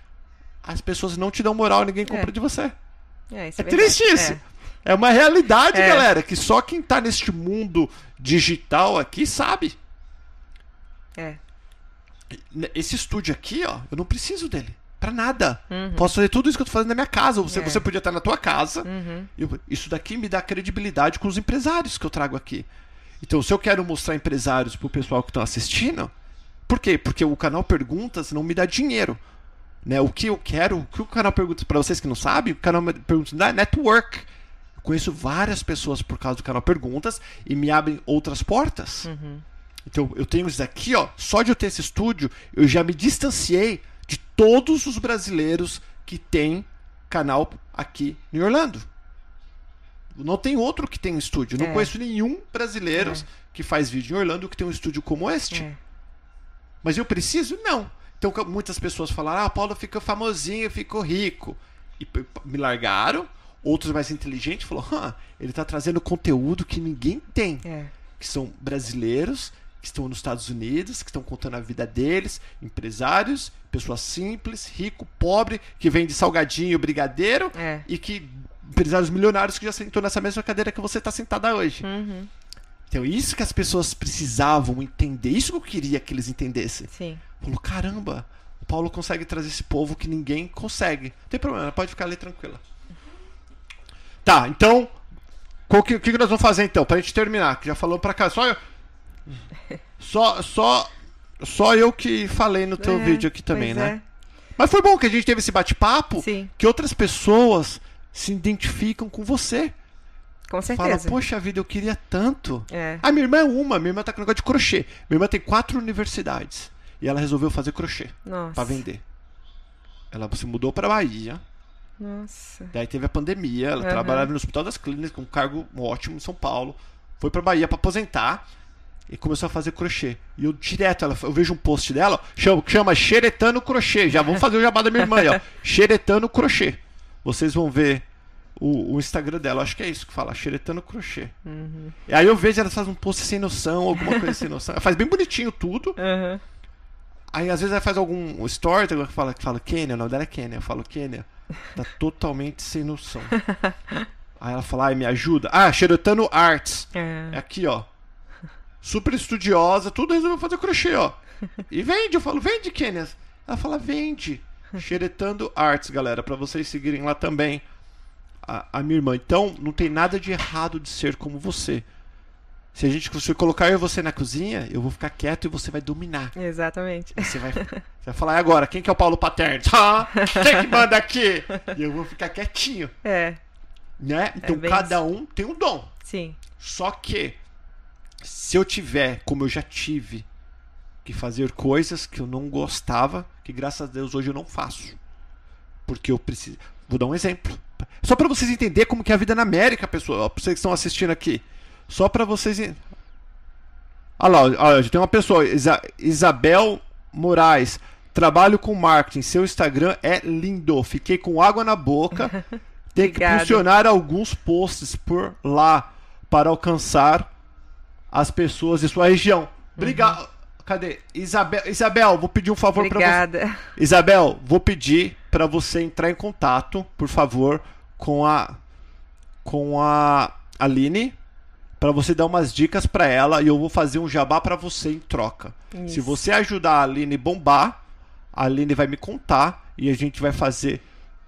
As pessoas não te dão moral, ninguém compra É. de você. É, isso É é triste isso. É. uma realidade, É. galera, que só quem tá neste mundo digital aqui sabe. É. Esse estúdio aqui, ó, eu não preciso dele. Pra nada. Uhum. Posso fazer tudo isso que eu tô fazendo na minha casa. Você, É. você podia estar na tua casa. Uhum. Eu- isso daqui me dá credibilidade com os empresários que eu trago aqui. Então, se eu quero mostrar empresários pro pessoal que estão assistindo, por quê? Porque o canal Perguntas não me dá dinheiro. Né? O que eu quero, o que o canal Perguntas, para vocês que não sabem, o canal Perguntas dá é network. Eu conheço várias pessoas por causa do canal Perguntas e me abrem outras portas. Uhum. Então, eu tenho isso daqui, ó. Só de eu ter esse estúdio, eu já me distanciei de todos os brasileiros que tem canal aqui em Orlando. Não tem outro que tem um estúdio. Não É. conheço nenhum brasileiro É. que faz vídeo em Orlando que tem um estúdio como este. É. Mas eu preciso? Não. Então muitas pessoas falaram: ah, Paulo ficou famosinho, ficou rico. E me largaram. Outros mais inteligentes falaram: ah, ele tá trazendo conteúdo que ninguém tem É. que são brasileiros, que estão nos Estados Unidos, que estão contando a vida deles, empresários, pessoas simples, rico, pobre, que vende salgadinho, brigadeiro, É. e que empresários milionários que já sentou nessa mesma cadeira que você está sentada hoje. Uhum. Então, isso que as pessoas precisavam entender, isso que eu queria que eles entendessem. Sim. Falou, caramba, o Paulo consegue trazer esse povo que ninguém consegue. Não tem problema, pode ficar ali tranquila. Tá, então, o que, que nós vamos fazer então, pra gente terminar? Que já falou pra cá, só eu. Só, só, só eu que falei no teu É, vídeo aqui também, né? Mas foi bom que a gente teve esse bate-papo, que outras pessoas se identificam com você. É, com Fala, certeza. poxa vida, eu queria tanto. É. A minha irmã é uma, minha irmã tá com negócio de crochê. Minha irmã tem quatro universidades. E ela resolveu fazer crochê pra vender. Ela se mudou pra Bahia. Nossa. Daí teve a pandemia. Ela Aham. trabalhava no Hospital das Clínicas com um cargo ótimo em São Paulo. Foi pra Bahia pra aposentar. E começou a fazer crochê. E eu direto, ela, eu vejo um post dela, ó, chama, chama Xeretano Crochê. Já vamos fazer o jabá da minha irmã aí, ó. Xeretano Crochê. Vocês vão ver o, o Instagram dela. Acho que é isso que fala, Xeretano Crochê. Uhum. E aí eu vejo ela faz um post sem noção, alguma coisa sem noção. Ela faz bem bonitinho tudo. Aham. Aí às vezes ela faz algum story que fala, que fala Kênia, o nome dela é Kênia. Eu falo, Kênia, tá totalmente sem noção. Aí ela fala, ai, me ajuda. Ah, Xeretano Arts. É É. aqui, ó. Super estudiosa, tudo resolveu fazer crochê, ó. E vende, eu falo, vende, Kênia. Ela fala, vende. Xeretando Arts, galera, pra vocês seguirem lá também. A, a minha irmã. Então, não tem nada de errado de ser como você. Se a gente se eu colocar eu e você na cozinha, eu vou ficar quieto e você vai dominar. Exatamente. Você vai, você vai falar, e agora? Quem que é o Paulo Paterno? Ah, quem que manda aqui? E eu vou ficar quietinho, É. né? Então bem cada um tem um dom. Sim. Só que se eu tiver, como eu já tive, que fazer coisas que eu não gostava, que graças a Deus hoje eu não faço. Porque eu preciso. Vou dar um exemplo. Só pra vocês entenderem como que é a vida na América, pessoal. Pra vocês que estão assistindo aqui. Só pra vocês. Olha lá, olha, tem uma pessoa, Isa- Isabel Moraes. Trabalho com marketing. Seu Instagram é lindo. Fiquei com água na boca. Tem que funcionar alguns posts por lá para alcançar as pessoas de sua região. Obrigado. Cadê? Isabel, Isabel, vou pedir um favor para você. Obrigada. Isabel, vou pedir para você entrar em contato, por favor, com a com a Aline para você dar umas dicas para ela e eu vou fazer um jabá para você em troca. Se Isso. você ajudar a Aline bombar, a Aline vai me contar e a gente vai fazer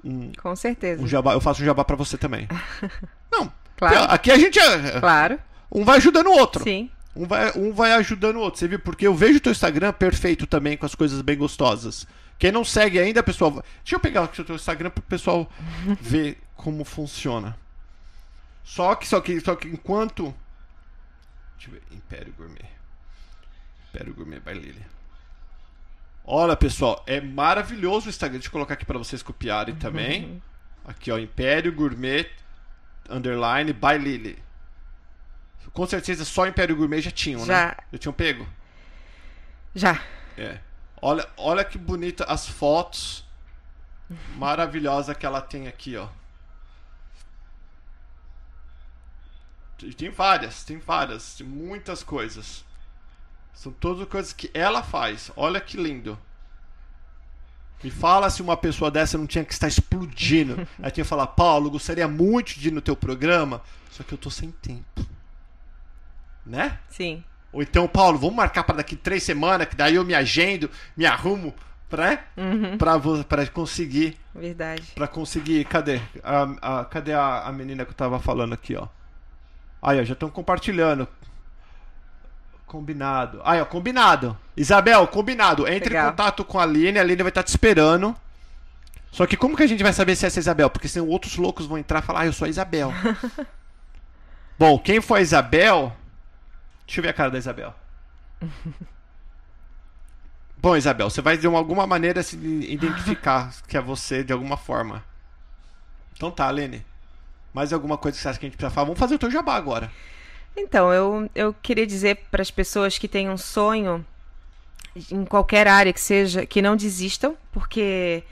um, Com certeza. um jabá. Eu faço um jabá para você também. Não, Claro. aqui a gente é- Claro. Um vai ajudando o outro. Sim. Um vai, um vai ajudando o outro, você viu? Porque eu vejo o teu Instagram perfeito também, com as coisas bem gostosas. Quem não segue ainda, pessoal, deixa eu pegar aqui o teu Instagram pro pessoal ver como funciona. Só que, só que, só que enquanto. Deixa eu ver, Império Gourmet. Império Gourmet by Lily. Olha, pessoal, é maravilhoso o Instagram. Deixa eu colocar aqui para vocês copiarem também. Aqui, ó, Império Gourmet underline by Lily. Com certeza só Império Gourmet já tinham, né? Já. Já tinham pego? Já. É. Olha, olha que bonita as fotos maravilhosa que ela tem aqui, ó. Tem várias, tem várias, tem muitas coisas. São todas coisas que ela faz. Olha que lindo. Me fala se uma pessoa dessa não tinha que estar explodindo. Aí tinha que falar, Paulo, gostaria muito de ir no teu programa, só que eu tô sem tempo. Né? Sim. Ou então, Paulo, vamos marcar para daqui três semanas, que daí eu me agendo, me arrumo, pra, pra, vo- pra conseguir. Verdade. Pra conseguir. Cadê? A, a- cadê a, a menina que eu tava falando aqui, ó? Aí, ó, já estão compartilhando. Combinado. Aí, ó, combinado. Isabel, combinado. Entre Legal. em contato com a Aline, a Aline vai estar te esperando. Só que como que a gente vai saber se é essa Isabel? Porque senão outros loucos vão entrar e falar, ah, eu sou a Isabel. Bom, quem for a Isabel. Deixa eu ver a cara da Isabel. Bom, Isabel, você vai de uma- alguma maneira se identificar que é você de alguma forma. Então tá, Aline. Mais alguma coisa que você acha que a gente precisa falar? Vamos fazer o teu jabá agora. Então, eu, eu queria dizer para as pessoas que têm um sonho, em qualquer área que seja, que não desistam, porque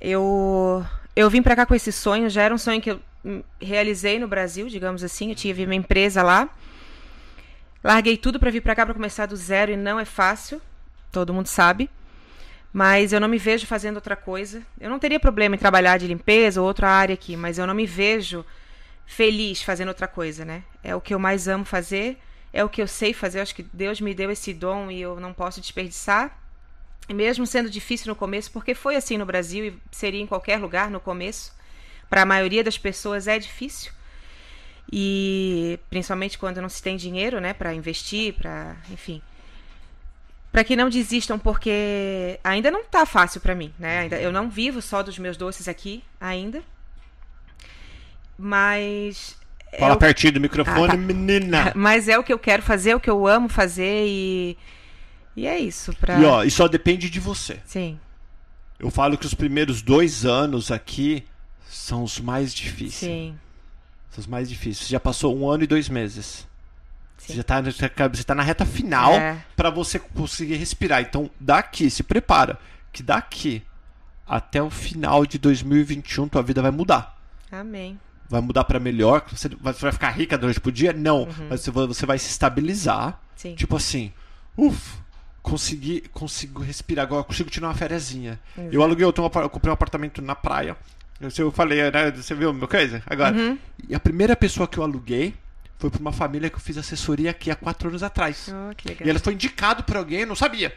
eu, eu vim para cá com esse sonho, já era um sonho que eu realizei no Brasil, digamos assim, eu tive uma empresa lá. Larguei tudo para vir para cá para começar do zero e não é fácil, todo mundo sabe. Mas eu não me vejo fazendo outra coisa. Eu não teria problema em trabalhar de limpeza ou outra área aqui, mas eu não me vejo feliz fazendo outra coisa, né? É o que eu mais amo fazer, é o que eu sei fazer. Eu acho que Deus me deu esse dom e eu não posso desperdiçar. E mesmo sendo difícil no começo, porque foi assim no Brasil e seria em qualquer lugar no começo, para a maioria das pessoas é difícil. E principalmente quando não se tem dinheiro, né, para investir, para, enfim, para que não desistam, porque ainda não tá fácil para mim, né? Ainda, eu não vivo só dos meus doces aqui ainda. Mas é Fala o- pertinho do microfone, Ah, tá. menina. mas é o que eu quero fazer, é o que eu amo fazer e e é isso para E ó, e só depende de você. Sim. Eu falo que os primeiros dois anos aqui são os mais difíceis. Sim. São os mais difíceis. Já passou um ano e dois meses. Você Sim. já tá, você tá na reta final É. pra você conseguir respirar. Então, daqui, se prepara, que daqui até o final de 2021 tua vida vai mudar. Amém. Vai mudar pra melhor. Você vai você ficar rica noite pro dia? Não. Mas você vai- você se estabilizar. Sim. Tipo assim, uff, consegui, consigo respirar agora, consigo tirar uma fériazinha. Eu aluguei, eu, tenho eu comprei um apartamento na praia. Eu, falei, né? Você viu meu coisa? Agora. Uhum. E a primeira pessoa que eu aluguei foi pra uma família que eu fiz assessoria aqui há quatro anos atrás. Oh, que legal. E ela foi indicado por alguém, não sabia.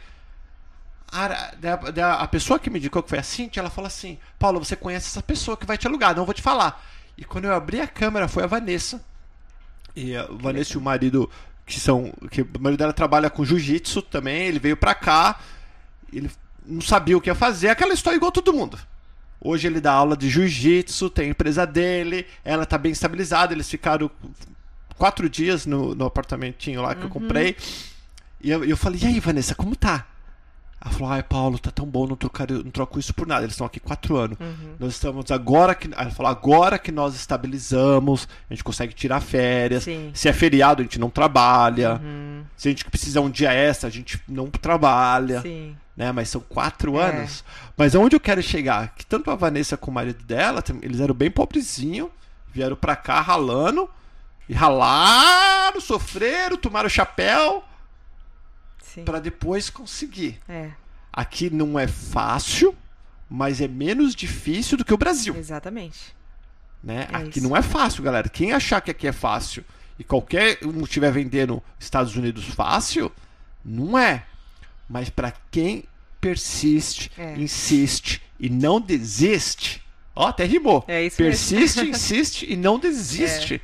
A, da- da- a pessoa que me indicou, que foi a Cintia, ela falou assim: Paulo, você conhece essa pessoa que vai te alugar, não vou te falar. E quando eu abri a câmera, foi a Vanessa. E a Vanessa e o marido, que são. que o marido dela trabalha com jiu-jitsu também, ele veio pra cá, ele não sabia o que ia fazer, aquela história igual todo mundo. Hoje ele dá aula de jiu-jitsu, tem a empresa dele, ela tá bem estabilizada, eles ficaram quatro dias no, no apartamentinho lá que eu comprei. E eu, eu falei, e aí, Vanessa, como tá? Ela falou, ai, Paulo, tá tão bom, não, trocar, não troco isso por nada. Eles estão aqui quatro anos. Nós estamos agora que. Ela falou, agora que nós estabilizamos, a gente consegue tirar férias. Sim. Se é feriado, a gente não trabalha. Se a gente precisar um dia extra, a gente não trabalha. Sim. Né? Mas são quatro É. anos. Mas aonde eu quero chegar? Que tanto a Vanessa como o marido dela, eles eram bem pobrezinhos, vieram pra cá ralando. E ralaram, sofreram, tomaram chapéu Pra depois conseguir. É, Aqui não é fácil, mas é menos difícil do que o Brasil, exatamente. né? É aqui isso. não é fácil, galera. Quem achar que aqui é fácil e qualquer um estiver vendendo Estados Unidos fácil, não é. Mas pra quem persiste, É. insiste e não desiste, ó, até rimou. É isso mesmo. persiste, insiste e não desiste.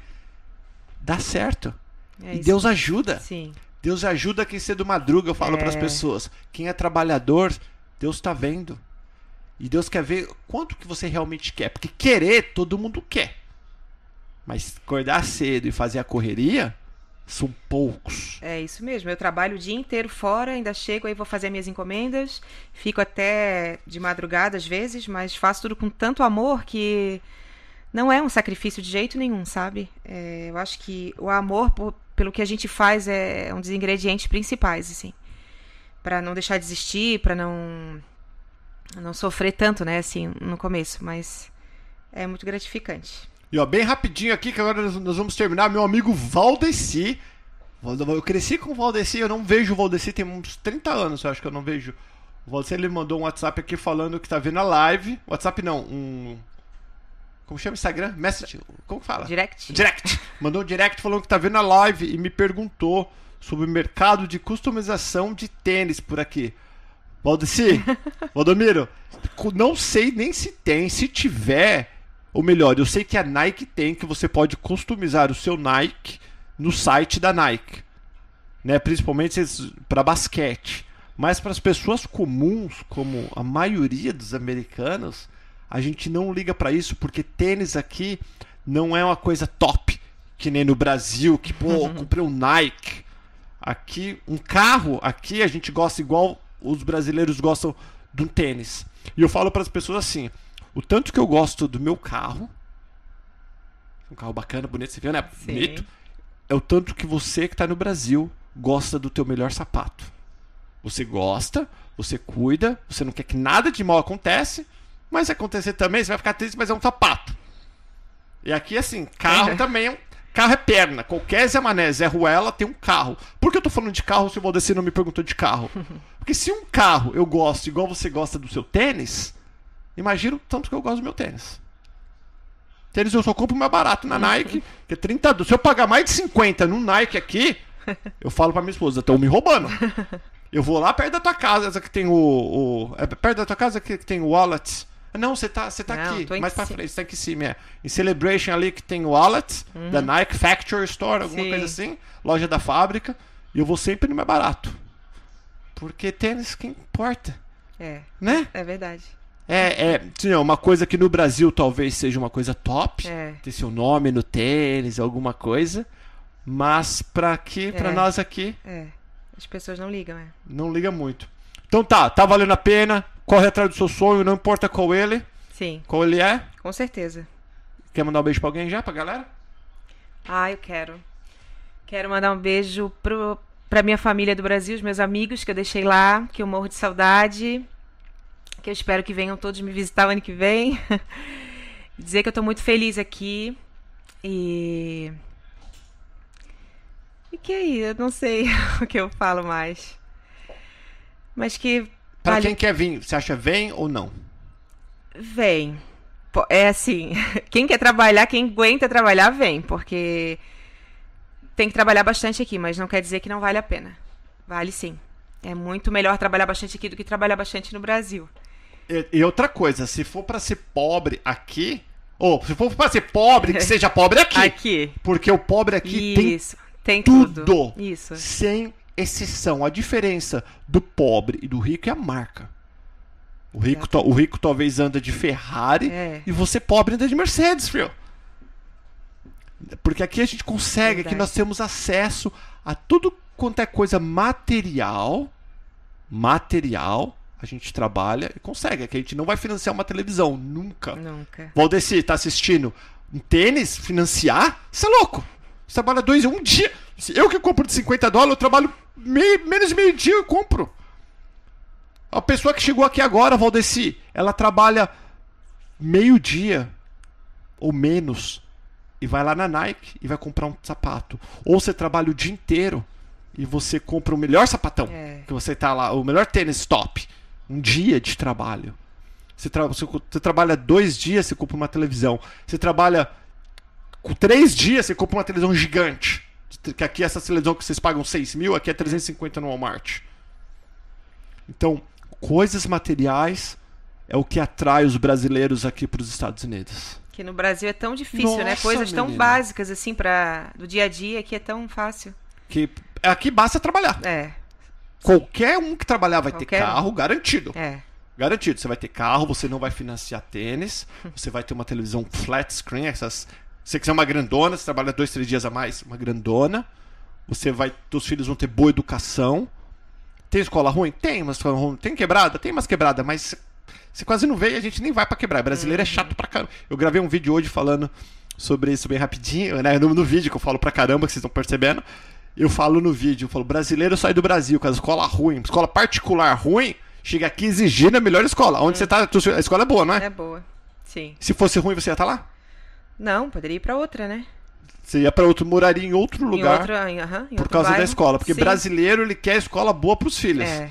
Dá certo. É e. Deus ajuda. Sim. Deus ajuda quem cedo madruga, eu falo É. para as pessoas. Quem é trabalhador, Deus está vendo. E Deus quer ver quanto que você realmente quer. Porque querer, todo mundo quer. Mas acordar cedo e fazer a correria, são poucos. É isso mesmo. Eu trabalho o dia inteiro fora, ainda chego, aí vou fazer minhas encomendas, fico até de madrugada às vezes, mas faço tudo com tanto amor que não é um sacrifício de jeito nenhum, sabe? É, eu acho que o amor por- pelo que a gente faz é um dos ingredientes principais, assim, Pra não deixar de existir, pra não não sofrer tanto, né, assim, no começo, mas é muito gratificante. E ó, bem rapidinho aqui, que agora nós, nós vamos terminar. Meu amigo Valdeci. Eu cresci com o Valdeci, eu não vejo o Valdeci tem uns 30 anos, eu acho que eu não vejo. O Valdeci ele mandou um WhatsApp aqui falando que tá vendo a live. WhatsApp não, um. Como chama o Instagram? Message? Como fala? Direct? Direct. Mandou um direct falando que tá vendo a live e me perguntou sobre o mercado de customização de tênis por aqui. Valdeci, Valdomiro, não sei nem se tem, se tiver, ou melhor, eu sei que a Nike tem, que você pode customizar o seu Nike no site da Nike, né? Principalmente para basquete. Mas para as pessoas comuns, como a maioria dos americanos, a gente não liga para isso porque tênis aqui não é uma coisa top, que nem no Brasil, que pô, comprei um Nike. Aqui, um carro, aqui a gente gosta igual os brasileiros gostam de um tênis. E eu falo para as pessoas assim: o tanto que eu gosto do meu carro, um carro bacana, bonito, você viu, né? Sim. Bonito. É o tanto que você que está no Brasil gosta do teu melhor sapato. Você gosta, você cuida, você não quer que nada de mal acontece, mas se acontecer também, você vai ficar triste, mas é um sapato. E aqui, assim, carro Uhum. também é um. Carro é perna. Qualquer Zé Mané, Zé Ruela tem um carro. Por que eu tô falando de carro se o Valdeci não me perguntou de carro? Porque se um carro eu gosto igual você gosta do seu tênis, imagina o tanto que eu gosto do meu tênis. Tênis eu só compro mais barato na Nike, que é 30 do- Se eu pagar mais de 50 no Nike aqui, eu falo pra minha esposa, estão me roubando. Eu vou lá perto da tua casa, essa que tem o. o- é perto da tua casa que tem o wallet. Não, você tá, você tá Não, aqui, mais pra frente, você tá aqui em cima. É. Em Celebration ali que tem o wallet da Nike Factory Store, alguma Sim. coisa assim, loja da fábrica. E eu vou sempre no mais barato. Porque tênis que importa, É, né? é verdade. É, é, sim, é uma coisa que no Brasil talvez seja uma coisa top, É. ter seu nome no tênis, alguma coisa. Mas pra aqui, pra É. nós aqui, É. As pessoas não ligam, é. não liga muito. Então tá, tá valendo a pena. Corre atrás do seu sonho, não importa qual ele, Sim, qual ele é. com certeza. Quer mandar um beijo pra alguém já, pra galera? Ah, eu quero. Quero mandar um beijo pro, pra minha família do Brasil, os meus amigos que eu deixei lá, que eu morro de saudade. Que eu espero que venham todos me visitar o ano que vem. Dizer que eu tô muito feliz aqui. E. E que aí, eu não sei o que eu falo mais. Mas que. Pra vale- quem quer vir, você acha vem ou não? Vem. É assim, quem quer trabalhar, quem aguenta trabalhar, vem, porque tem que trabalhar bastante aqui, mas não quer dizer que não vale a pena. Vale sim. É muito melhor trabalhar bastante aqui do que trabalhar bastante no Brasil. E, e outra coisa, se for pra ser pobre aqui, ou se for pra ser pobre, que seja pobre aqui. Aqui. Porque o pobre aqui tem Isso. Tem tudo. tudo. Isso. sem exceção. A diferença do pobre e do rico é a marca. O rico, to- o rico talvez anda de Ferrari É. e você pobre anda de Mercedes, filho. Porque aqui a gente consegue, aqui Verdade. nós temos acesso a tudo quanto é coisa material, material, a gente trabalha e consegue. Aqui a gente não vai financiar uma televisão, nunca. Nunca. Valdeci, tá assistindo? Um tênis, financiar? Você é louco. Você trabalha dois, um dia. Eu que compro de 50 dólares, eu trabalho meio, menos de meio dia eu compro. A pessoa que chegou aqui agora, Valdeci, ela trabalha meio dia ou menos e vai lá na Nike e vai comprar um sapato. Ou você trabalha o dia inteiro e você compra o melhor sapatão. É. Que você tá lá, o melhor tênis top. Um dia de trabalho. Você, tra- você você trabalha dois dias, você compra uma televisão. Você trabalha com três dias, você compra uma televisão gigante. Que aqui essa televisão que vocês pagam 6 mil, aqui é 350 no Walmart. Então, coisas materiais é o que atrai os brasileiros aqui para os Estados Unidos. Que no Brasil é tão difícil, né? Nossa, Coisas tão menina. básicas assim para do dia a dia que é tão fácil. Que aqui basta trabalhar. É, Qualquer um que trabalhar vai ter Qualquer um. carro garantido. é. Garantido. Você vai ter carro, você não vai financiar tênis, você vai ter uma televisão flat screen, essas. Se você quiser uma grandona, você trabalha dois, três dias a mais, uma grandona. Você vai. Teus filhos vão ter boa educação. Tem escola ruim? Tem uma escola ruim. Tem quebrada? Tem umas quebradas, mas você quase não vê e a gente nem vai pra quebrar. Brasileiro é chato pra caramba. Eu gravei um vídeo hoje falando sobre isso bem rapidinho, né? No, no vídeo que eu falo pra caramba, que vocês estão percebendo. Eu falo no vídeo, eu falo, brasileiro sai do Brasil com a escola ruim, escola particular ruim, chega aqui exigindo a melhor escola. Onde você tá, a escola é boa, não é? É boa. Sim. Se fosse ruim, você ia estar lá? Não, poderia ir para outra, né? Você ia pra outro, moraria em outro lugar Em outra, em, aham, em por causa da bairro. escola. Porque Sim. brasileiro, ele quer escola boa pros filhos. É.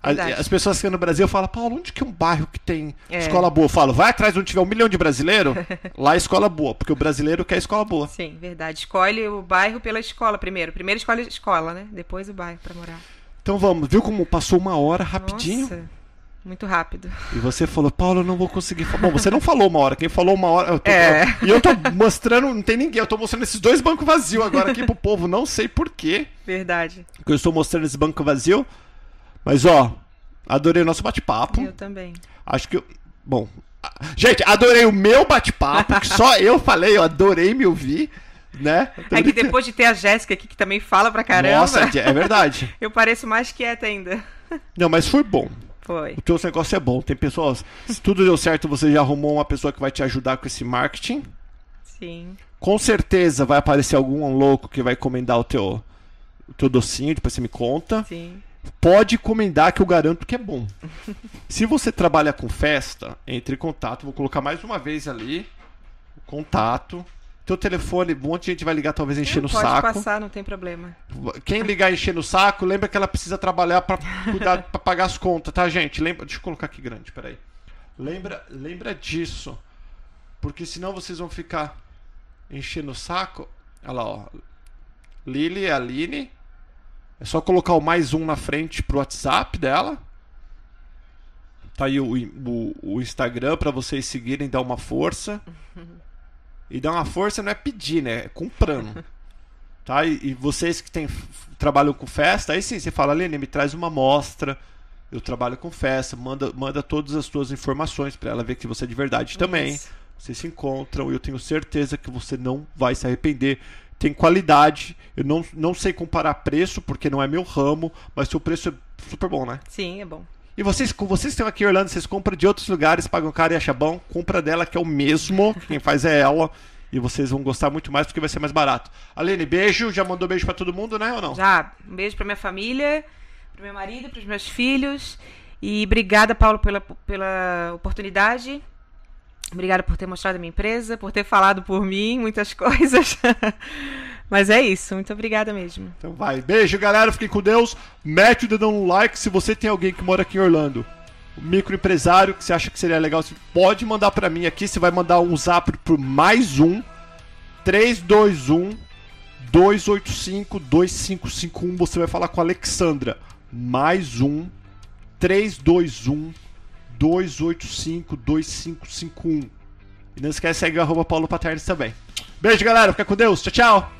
As, verdade. as pessoas que no Brasil falam, Paulo, onde que é um bairro que tem É. escola boa? Eu falo, vai atrás onde tiver um milhão de brasileiro, lá é escola boa, porque o brasileiro quer escola boa. Sim, verdade. Escolhe o bairro pela escola primeiro. Primeiro escolhe a escola, né? Depois o bairro para morar. Então vamos, viu como passou uma hora rapidinho? Nossa, muito rápido. E você falou, Paulo, eu não vou conseguir falar. Bom, você não falou uma hora, quem falou uma hora. eu tô- É. E eu tô mostrando, não tem ninguém, eu tô mostrando esses dois bancos vazios agora aqui pro povo, não sei porquê Verdade. que eu estou mostrando esse banco vazio. Mas ó, adorei o nosso bate-papo. Eu também. Acho que. eu- Bom. Gente, adorei o meu bate-papo, que só eu falei, eu adorei me ouvir, né? É que depois de ter a Jéssica aqui, que também fala pra caramba, Nossa, é verdade. eu pareço mais quieta ainda. Não, mas foi bom. Foi. O teu negócio é bom. Tem pessoas. Se tudo deu certo, você já arrumou uma pessoa que vai te ajudar com esse marketing. Sim. Com certeza vai aparecer algum louco que vai encomendar o teu, o teu docinho, depois você me conta. Sim. Pode encomendar que eu garanto que é bom. Se você trabalha com festa, entre em contato. Vou colocar mais uma vez ali. o Contato. Teu telefone, um monte de gente vai ligar, talvez enchendo o Pode saco. passar, não tem problema. Quem ligar enchendo o saco, lembra que ela precisa trabalhar pra cuidar, para pagar as contas, tá, gente? Lembra, deixa eu colocar aqui grande, peraí. Lembra, lembra disso. Porque senão vocês vão ficar enchendo o saco. Olha lá, ó. Lili, Aline. É só colocar o mais um na frente pro WhatsApp dela. Tá aí o, o, o Instagram pra vocês seguirem, dar uma força. E dar uma força não é pedir, né? É comprando. Tá? E, e vocês que tem, trabalham com festa, aí sim, você fala, Aline, me traz uma amostra. Eu trabalho com festa, manda, manda todas as suas informações pra ela ver que você é de verdade também. Isso. Vocês se encontram e eu tenho certeza que você não vai se arrepender. Tem qualidade. Eu não, não sei comparar preço, porque não é meu ramo, mas seu preço é super bom, né? Sim, é bom. E vocês, vocês estão aqui em Orlando, vocês compram de outros lugares, pagam caro e acham bom, compra dela que é o mesmo, quem faz é ela. E vocês vão gostar muito mais porque vai ser mais barato. Aline, beijo. Já mandou beijo pra todo mundo, né? Ou não? Já, um beijo pra minha família, pro meu marido, pros meus filhos. E obrigada, Paulo, pela, pela oportunidade. Obrigada por ter mostrado a minha empresa, por ter falado por mim muitas coisas. Mas é isso, muito obrigada mesmo. Então vai. Beijo, galera. Fiquem com Deus. Mete o dedão no like se você tem alguém que mora aqui em Orlando. Um microempresário que você acha que seria legal, você pode mandar pra mim aqui. Você vai mandar um zap pro mais um 321 285 2551. Você vai falar com a Alexandra. Mais um 321 285 2551. E não esquece de seguir o arroba Paulo Paternes também. Beijo, galera. Fica com Deus. Tchau, tchau.